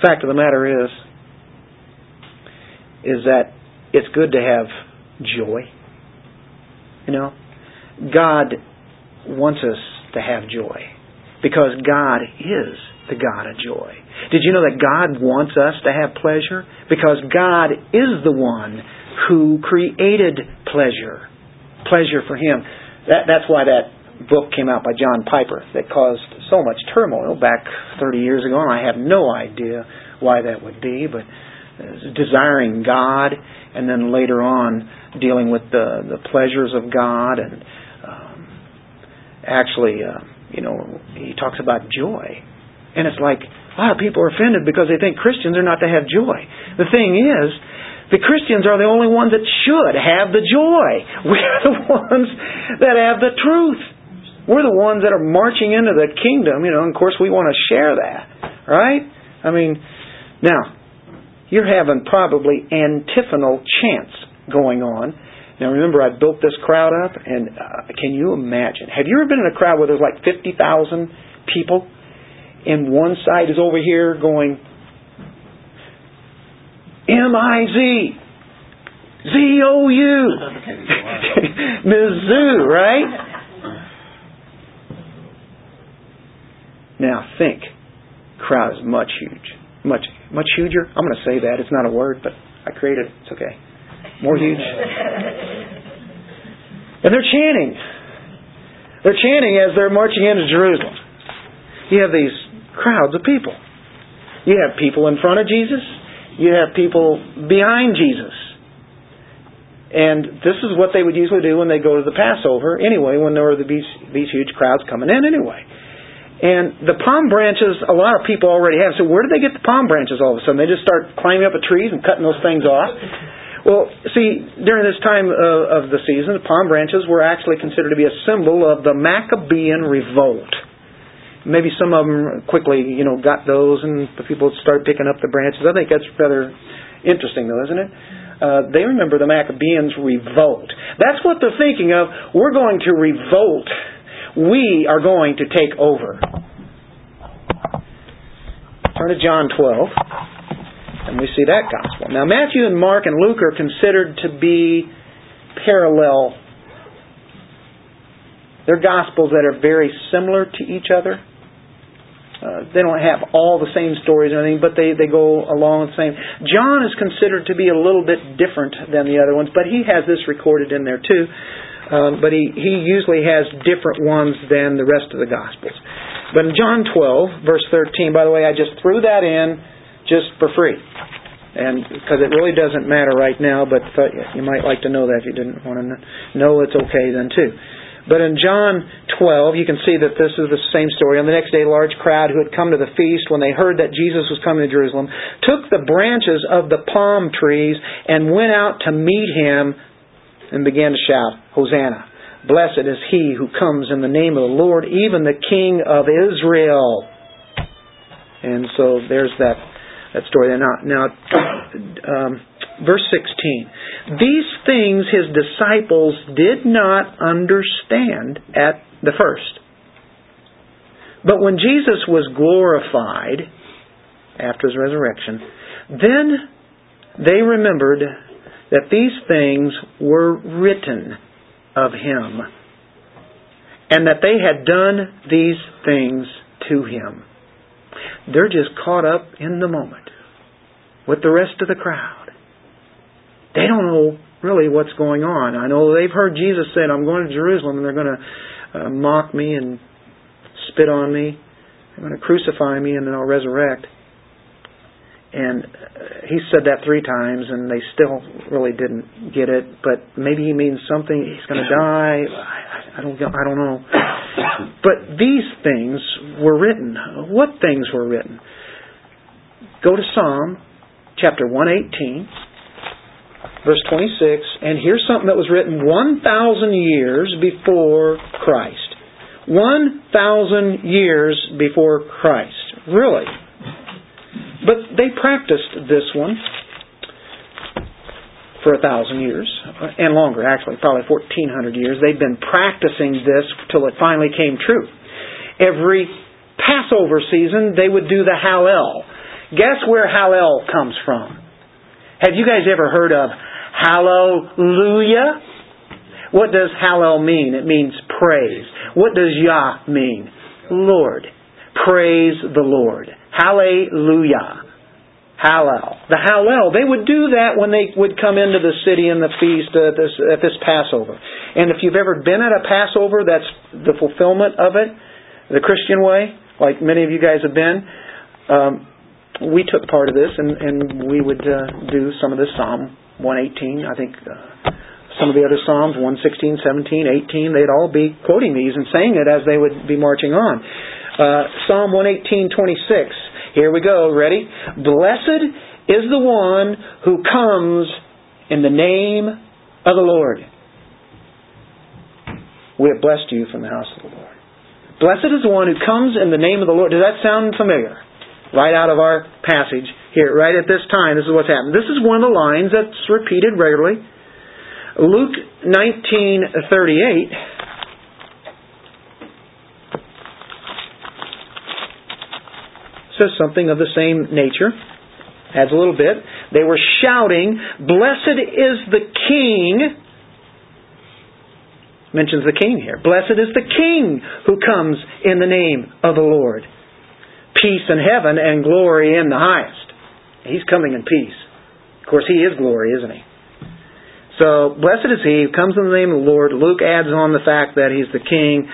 fact of the matter is, is that it's good to have joy. You know, God wants us to have joy because God is the God of joy. Did you know that God wants us to have pleasure? Because God is the one who created pleasure. Pleasure for Him. That, that's why that book came out by John Piper that caused so much turmoil back 30 years ago, and I have no idea why that would be, but uh, desiring God, and then later on dealing with the, the pleasures of God, and um, actually, uh, you know, he talks about joy. And it's like, a lot of people are offended because they think Christians are not to have joy. The thing is, the Christians are the only ones that should have the joy. We're the ones that have the truth. We're the ones that are marching into the kingdom, you know, and of course we want to share that, right? I mean, now, you're having probably antiphonal chants going on. Now remember, I built this crowd up, and uh, can you imagine? Have you ever been in a crowd where there's like 50,000 people, and one side is over here going, M-I-Z, Z-O-U, Mizzou, right? Now think, crowd is much huge, much much huger. I'm going to say that it's not a word, but I created it. It's okay. More huge. and they're chanting. They're chanting as they're marching into Jerusalem. You have these crowds of people. You have people in front of Jesus. You have people behind Jesus. And this is what they would usually do when they go to the Passover anyway, when there were these, these huge crowds coming in anyway. And the palm branches, a lot of people already have. So where do they get the palm branches all of a sudden? They just start climbing up the trees and cutting those things off. Well, see, during this time of, of the season, the palm branches were actually considered to be a symbol of the Maccabean revolt. Maybe some of them quickly, you know, got those, and the people started picking up the branches. I think that's rather interesting, though, isn't it? Uh, they remember the Maccabeans revolt. That's what they're thinking of. We're going to revolt we are going to take over. Turn to John 12, and we see that gospel. Now, Matthew and Mark and Luke are considered to be parallel. They're gospels that are very similar to each other. Uh, they don't have all the same stories or anything, but they, they go along the same. John is considered to be a little bit different than the other ones, but he has this recorded in there too um, but he, he usually has different ones than the rest of the Gospels. But in John 12, verse 13, by the way, I just threw that in just for free. And because it really doesn't matter right now, but you might like to know that if you didn't want to know, it's okay then too. But in John 12, you can see that this is the same story. On the next day, a large crowd who had come to the feast, when they heard that Jesus was coming to Jerusalem, took the branches of the palm trees and went out to meet him and began to shout, Hosanna! Blessed is he who comes in the name of the Lord, even the King of Israel. And so there's that that story. Now, now um, verse 16. These things his disciples did not understand at the first. But when Jesus was glorified after his resurrection, then they remembered that these things were written of him, and that they had done these things to him. They're just caught up in the moment with the rest of the crowd. They don't know really what's going on. I know they've heard Jesus said, I'm going to Jerusalem and they're going to uh, mock me and spit on me. They're going to crucify me and then I'll resurrect. And he said that three times, and they still really didn't get it. But maybe he means something. He's going to die. I, I don't. I don't know. But these things were written. What things were written? Go to Psalm chapter one eighteen, verse twenty six, and here's something that was written one thousand years before Christ. One thousand years before Christ. Really? But they practiced this one. for a thousand years, and longer actually, probably 1400 years. They'd been practicing this till it finally came true. Every Passover season, they would do the Hallel. Guess where Hallel comes from? Have you guys ever heard of Hallelujah? What does Hallel mean? It means praise. What does Yah mean? Lord. Praise the Lord. Hallelujah. Hallel. The Hallel. They would do that when they would come into the city in the feast at this, at this Passover. And if you've ever been at a Passover, that's the fulfillment of it, the Christian way, like many of you guys have been. Um, we took part of this, and, and we would uh, do some of this Psalm 118. I think uh, some of the other Psalms, 116, 17, 18, they'd all be quoting these and saying it as they would be marching on. Uh, Psalm 118, 26. Here we go. Ready? Blessed is the one who comes in the name of the Lord. We have blessed you from the house of the Lord. Blessed is the one who comes in the name of the Lord. Does that sound familiar? Right out of our passage here, right at this time, this is what's happened. This is one of the lines that's repeated regularly. Luke 19:38 says something of the same nature. Adds a little bit. They were shouting, Blessed is the King. Mentions the King here. Blessed is the King who comes in the name of the Lord. Peace in heaven and glory in the highest. He's coming in peace. Of course, He is glory, isn't He? So, blessed is He who comes in the name of the Lord. Luke adds on the fact that He's the King.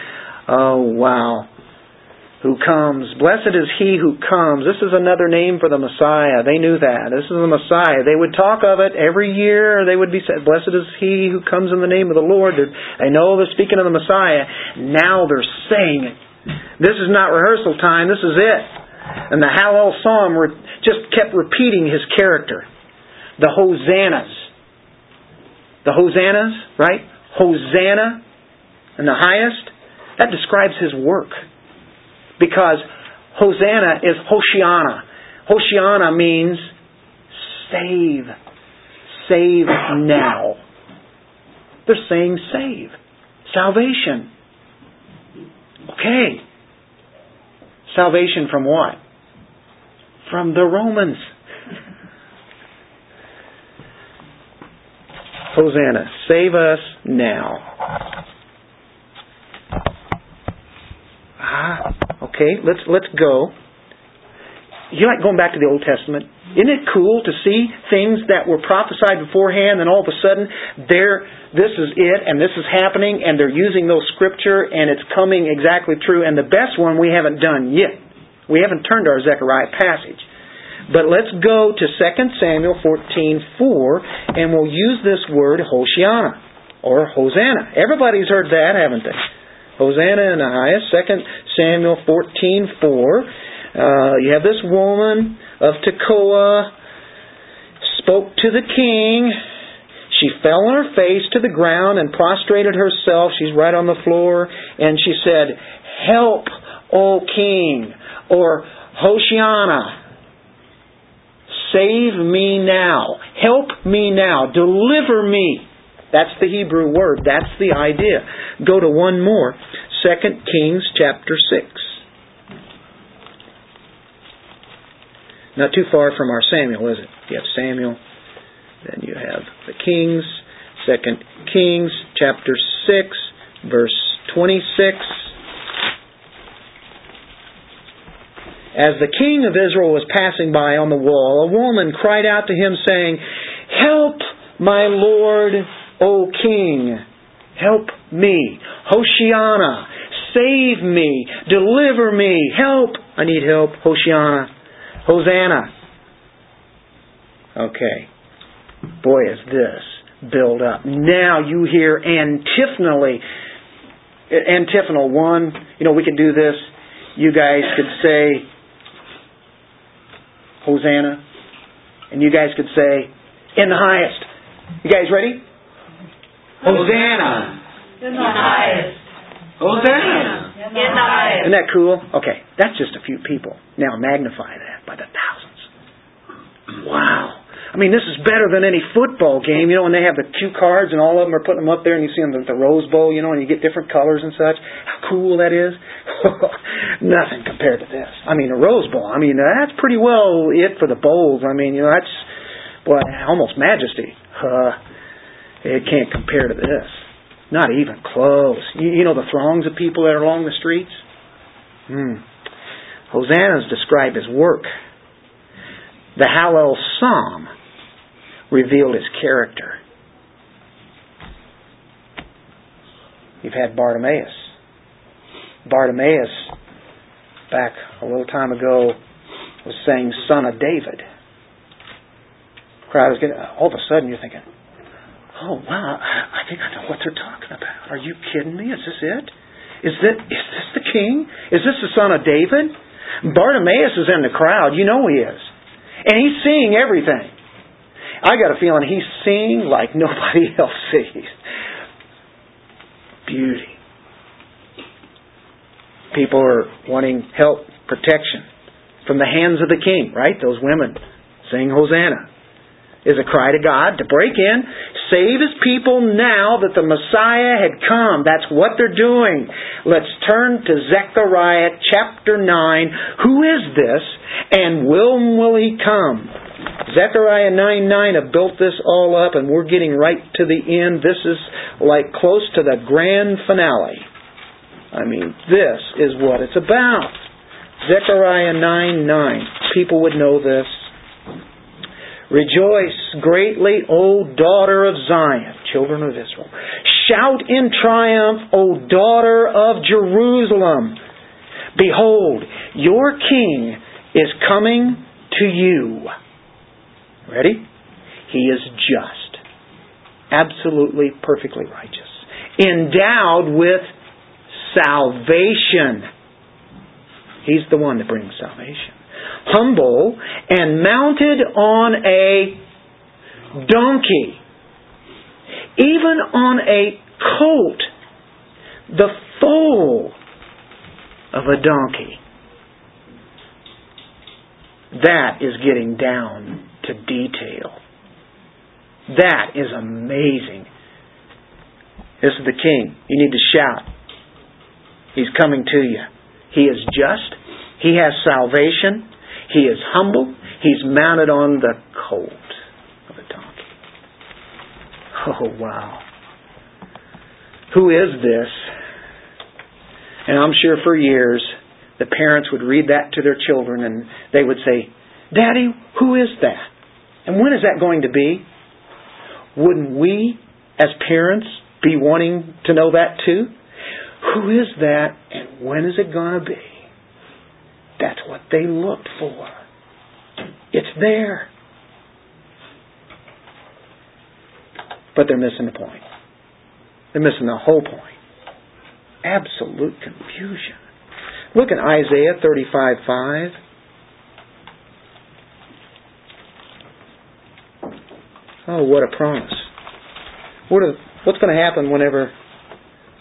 Oh, wow who comes. Blessed is he who comes. This is another name for the Messiah. They knew that. This is the Messiah. They would talk of it every year. They would be said, Blessed is he who comes in the name of the Lord. They know they're speaking of the Messiah. Now they're saying it. This is not rehearsal time. This is it. And the Hallel Psalm just kept repeating his character. The Hosannas. The Hosannas, right? Hosanna in the highest. That describes his work because Hosanna is Hoshiana. Hoshiana means save. Save now. They're saying save. Salvation. Okay. Salvation from what? From the Romans. Hosanna, save us now. Ah, Okay, let's let's go. You like going back to the Old Testament? Isn't it cool to see things that were prophesied beforehand and all of a sudden there this is it and this is happening and they're using those scripture and it's coming exactly true and the best one we haven't done yet. We haven't turned our Zechariah passage. But let's go to 2 Samuel 14:4 and we'll use this word Hoshiana or Hosanna. Everybody's heard that, haven't they? Hosanna in the highest. Second Samuel 14:4. Uh, you have this woman of Tekoa spoke to the king. She fell on her face to the ground and prostrated herself. She's right on the floor, and she said, "Help, O king!" or Hoshiana. Save me now. Help me now. Deliver me. That's the Hebrew word. That's the idea. Go to one more. 2 Kings chapter 6. Not too far from our Samuel, is it? You have Samuel, then you have the Kings, Second Kings chapter 6, verse 26. As the king of Israel was passing by on the wall, a woman cried out to him, saying, Help, my Lord, O King, help me. Hoshiana, save me. Deliver me. Help. I need help. Hoshiana. Hosanna. Okay. Boy, is this build up. Now you hear antiphonally. Antiphonal one, you know, we could do this. You guys could say, Hosanna. And you guys could say, in the highest. You guys ready? Hosanna.
In the highest.
Hosanna.
Isn't that cool? Okay, that's just a few people. Now magnify that by the thousands. Wow. I mean, this is better than any football game, you know, when they have the cue cards and all of them are putting them up there and you see them at the Rose Bowl, you know, and you get different colors and such. How cool that is. Nothing compared to this. I mean, a Rose Bowl, I mean, that's pretty well it for the bowls. I mean, you know, that's, boy, almost majesty. Uh, it can't compare to this. Not even close. You, you know the throngs of people that are along the streets? Hmm. Hosanna is described as work. The Hallel Psalm revealed his character. You've had Bartimaeus. Bartimaeus, back a little time ago, was saying, Son of David. Crowd was getting, all of a sudden you're thinking, oh wow, I think I know what they're talking about. Are you kidding me? Is this it? Is this, is this the king? Is this the son of David? Bartimaeus is in the crowd. You know he is. And he's seeing everything. I got a feeling he's seeing like nobody else sees. Beauty. People are wanting help, protection from the hands of the king, right? Those women saying Hosanna is a cry to God to break in, save his people now that the Messiah had come. That's what they're doing. Let's turn to Zechariah chapter 9. Who is this and when will he come? Zechariah 9 9 have built this all up and we're getting right to the end. This is like close to the grand finale. I mean, this is what it's about. Zechariah 9 9. People would know this. Rejoice greatly, O daughter of Zion, children of Israel. Shout in triumph, O daughter of Jerusalem. Behold, your king is coming to you. Ready? He is just. Absolutely, perfectly righteous. Endowed with salvation. He's the one that brings salvation humble, and mounted on a donkey. Even on a colt, the foal of a donkey. That is getting down to detail. That is amazing. This is the king. You need to shout. He's coming to you. He is just. He has salvation. He is humble. He's mounted on the colt of a donkey. Oh, wow. Who is this? And I'm sure for years the parents would read that to their children and they would say, Daddy, who is that? And when is that going to be? Wouldn't we, as parents, be wanting to know that too? Who is that and when is it going to be? That's what they looked for. It's there. But they're missing the point. They're missing the whole point. Absolute confusion. Look at Isaiah 35 5. Oh, what a promise. What a, what's going to happen whenever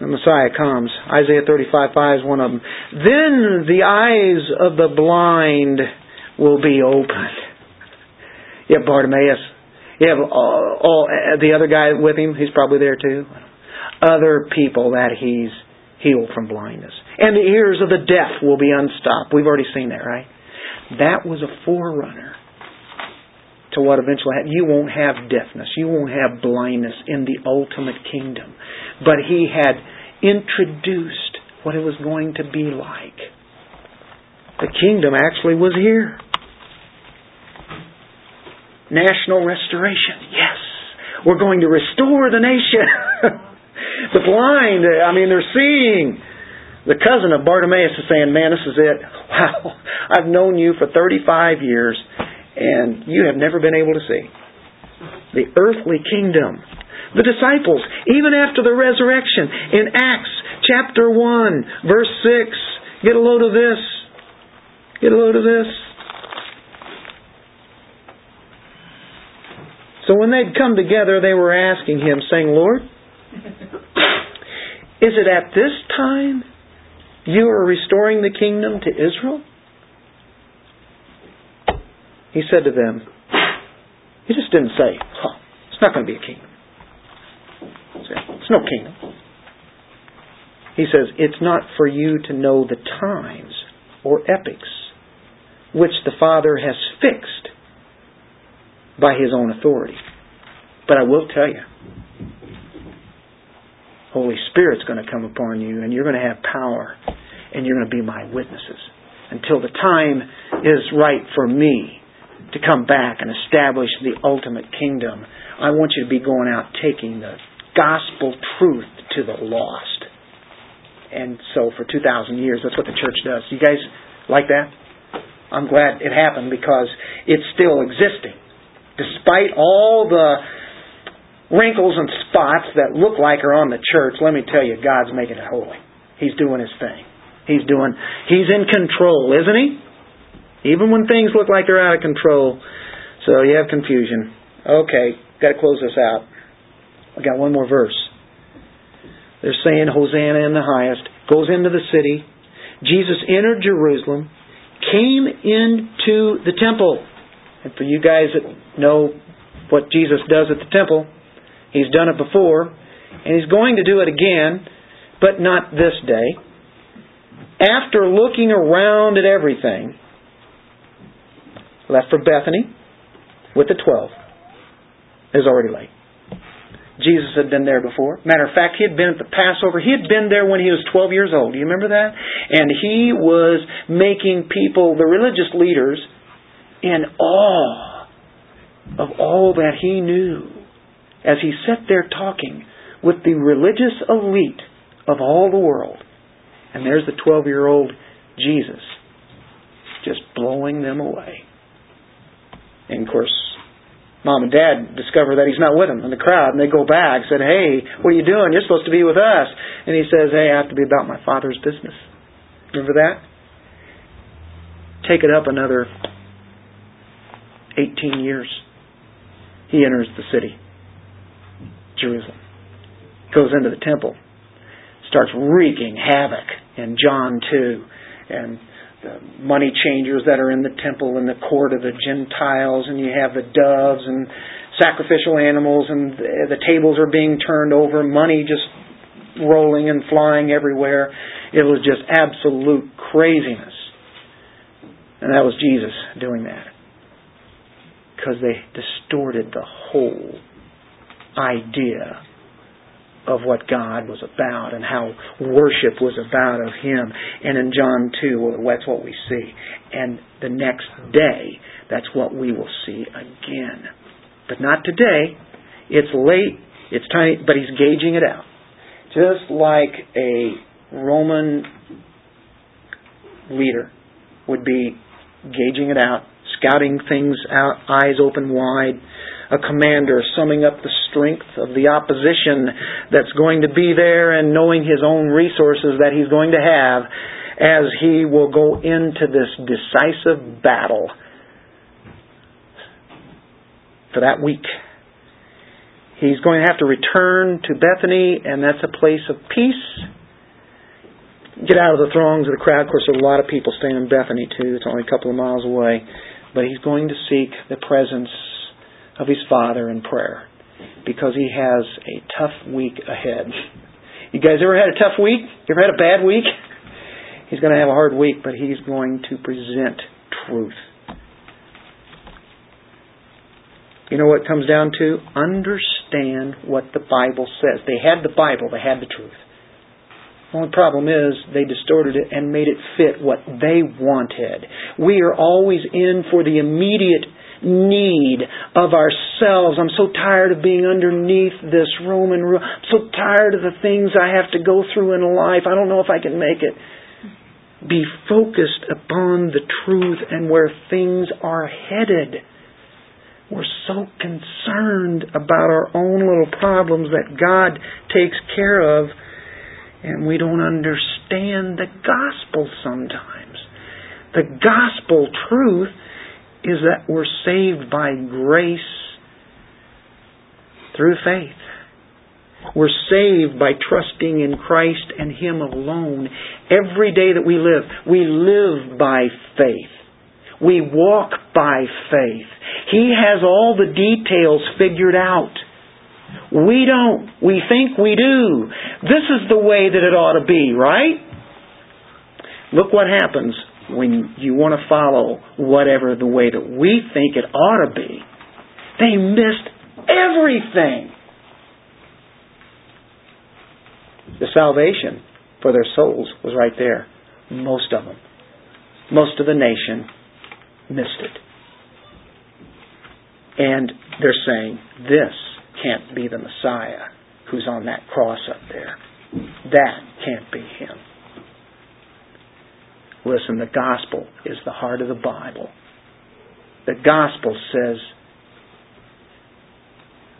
the Messiah comes. Isaiah 35 5 is one of them. Then the eyes of the blind will be opened. You have Bartimaeus. You have uh, all, all, the other guy with him. He's probably there too. Other people that he's healed from blindness. And the ears of the deaf will be unstopped. We've already seen that, right? That was a forerunner to what eventually happened. You won't have deafness. You won't have blindness in the ultimate kingdom. But he had introduced what it was going to be like. The kingdom actually was here. National restoration. Yes. We're going to restore the nation. the blind, I mean, they're seeing. The cousin of Bartimaeus is saying, Man, this is it. Wow. I've known you for 35 years and you have never been able to see. The earthly kingdom. The disciples, even after the resurrection, in Acts chapter 1, verse 6, get a load of this. Get a load of this. So when they'd come together, they were asking him, saying, Lord, is it at this time you are restoring the kingdom to Israel? He said to them, He just didn't say, huh, it's not going to be a kingdom. It's no kingdom. He says, it's not for you to know the times or epochs which the Father has fixed by His own authority. But I will tell you, Holy Spirit's going to come upon you and you're going to have power and you're going to be my witnesses until the time is right for me to come back and establish the ultimate kingdom. I want you to be going out taking the gospel truth to the lost. And so for 2,000 years, that's what the church does. You guys like that? I'm glad it happened because it's still existing. Despite all the wrinkles and spots that look like are on the church, let me tell you, God's making it holy. He's doing His thing. He's doing, He's in control, isn't He? Even when things look like they're out of control. So you have confusion. Okay, got to close this out. I got one more verse. They're saying Hosanna in the highest. Goes into the city. Jesus entered Jerusalem, came into the temple. And for you guys that know what Jesus does at the temple, He's done it before, and He's going to do it again, but not this day. After looking around at everything, left for Bethany with the twelve. It was already late. Jesus had been there before. Matter of fact, he had been at the Passover. He had been there when he was 12 years old. Do you remember that? And he was making people, the religious leaders, in awe of all that he knew as he sat there talking with the religious elite of all the world. And there's the 12 year old Jesus just blowing them away. And of course, mom and dad discover that he's not with them in the crowd, and they go back and said, "Hey, what are you doing? You're supposed to be with us." And he says, "Hey, I have to be about my father's business." Remember that? Take it up another 18 years. He enters the city, Jerusalem, goes into the temple, starts wreaking havoc in John 2, and the money changers that are in the temple and the court of the Gentiles, and you have the doves and sacrificial animals, and the tables are being turned over, money just rolling and flying everywhere. It was just absolute craziness. And that was Jesus doing that. Because they distorted the whole idea of what God was about and how worship was about of Him. And in John 2, well, that's what we see. And the next day, that's what we will see again. But not today. It's late, it's tiny, but He's gauging it out. Just like a Roman leader would be gauging it out, scouting things out, eyes open wide a commander summing up the strength of the opposition that's going to be there and knowing his own resources that he's going to have as he will go into this decisive battle for that week. He's going to have to return to Bethany, and that's a place of peace. Get out of the throngs of the crowd. Of course, there's a lot of people staying in Bethany, too. It's only a couple of miles away. But he's going to seek the presence of his Father in prayer because he has a tough week ahead. You guys ever had a tough week? You ever had a bad week? He's going to have a hard week, but he's going to present truth. You know what comes down to? Understand what the Bible says. They had the Bible, they had the truth. The only problem is they distorted it and made it fit what they wanted. We are always in for the immediate need of ourselves. I'm so tired of being underneath this Roman rule. I'm so tired of the things I have to go through in life. I don't know if I can make it. Be focused upon the truth and where things are headed. We're so concerned about our own little problems that God takes care of, and we don't understand the gospel sometimes. The gospel truth is that we're saved by grace through faith. We're saved by trusting in Christ and Him alone. Every day that we live, we live by faith. We walk by faith. He has all the details figured out. We don't. We think we do. This is the way that it ought to be, right? Look what happens when you want to follow whatever the way that we think it ought to be. They missed everything. The salvation for their souls was right there. Most of them. Most of the nation missed it. And they're saying, this can't be the Messiah who's on that cross up there. That can't be him. Listen, the gospel is the heart of the Bible. The gospel says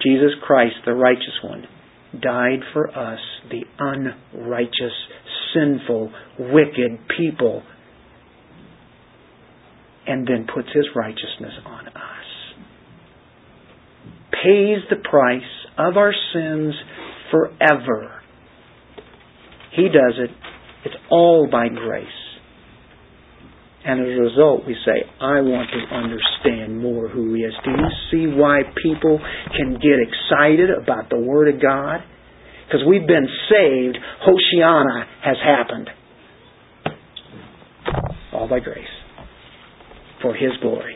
Jesus Christ, the righteous one, died for us, the unrighteous, sinful, wicked people, and then puts his righteousness on us. Pays the price of our sins forever. He does it. It's all by grace. And as a result, we say, I want to understand more who He is. Do you see why people can get excited about the Word of God? Because we've been saved. Hoshiana has happened. All by grace. For His glory.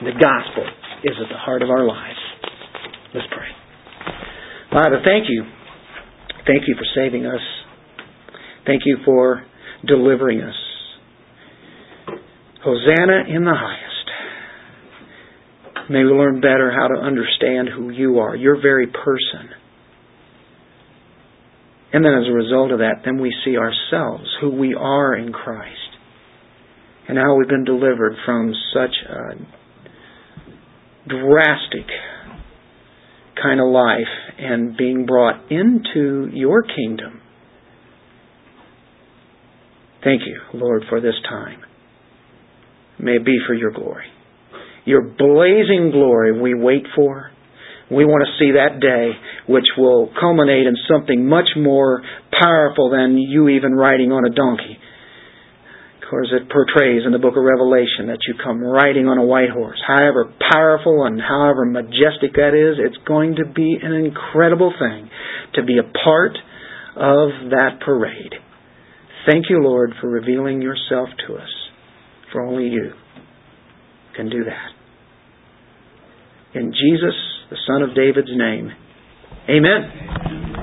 The gospel is at the heart of our lives. Let's pray. Father, thank you. Thank you for saving us. Thank you for delivering us. Hosanna in the highest. May we learn better how to understand who you are, your very person. And then as a result of that, then we see ourselves, who we are in Christ, and how we've been delivered from such a drastic kind of life and being brought into your kingdom. Thank you, Lord, for this time may be for your glory. Your blazing glory we wait for. We want to see that day which will culminate in something much more powerful than you even riding on a donkey. Of course, it portrays in the book of Revelation that you come riding on a white horse. However powerful and however majestic that is, it's going to be an incredible thing to be a part of that parade. Thank you, Lord, for revealing yourself to us. For only you can do that. In Jesus, the Son of David's name, amen.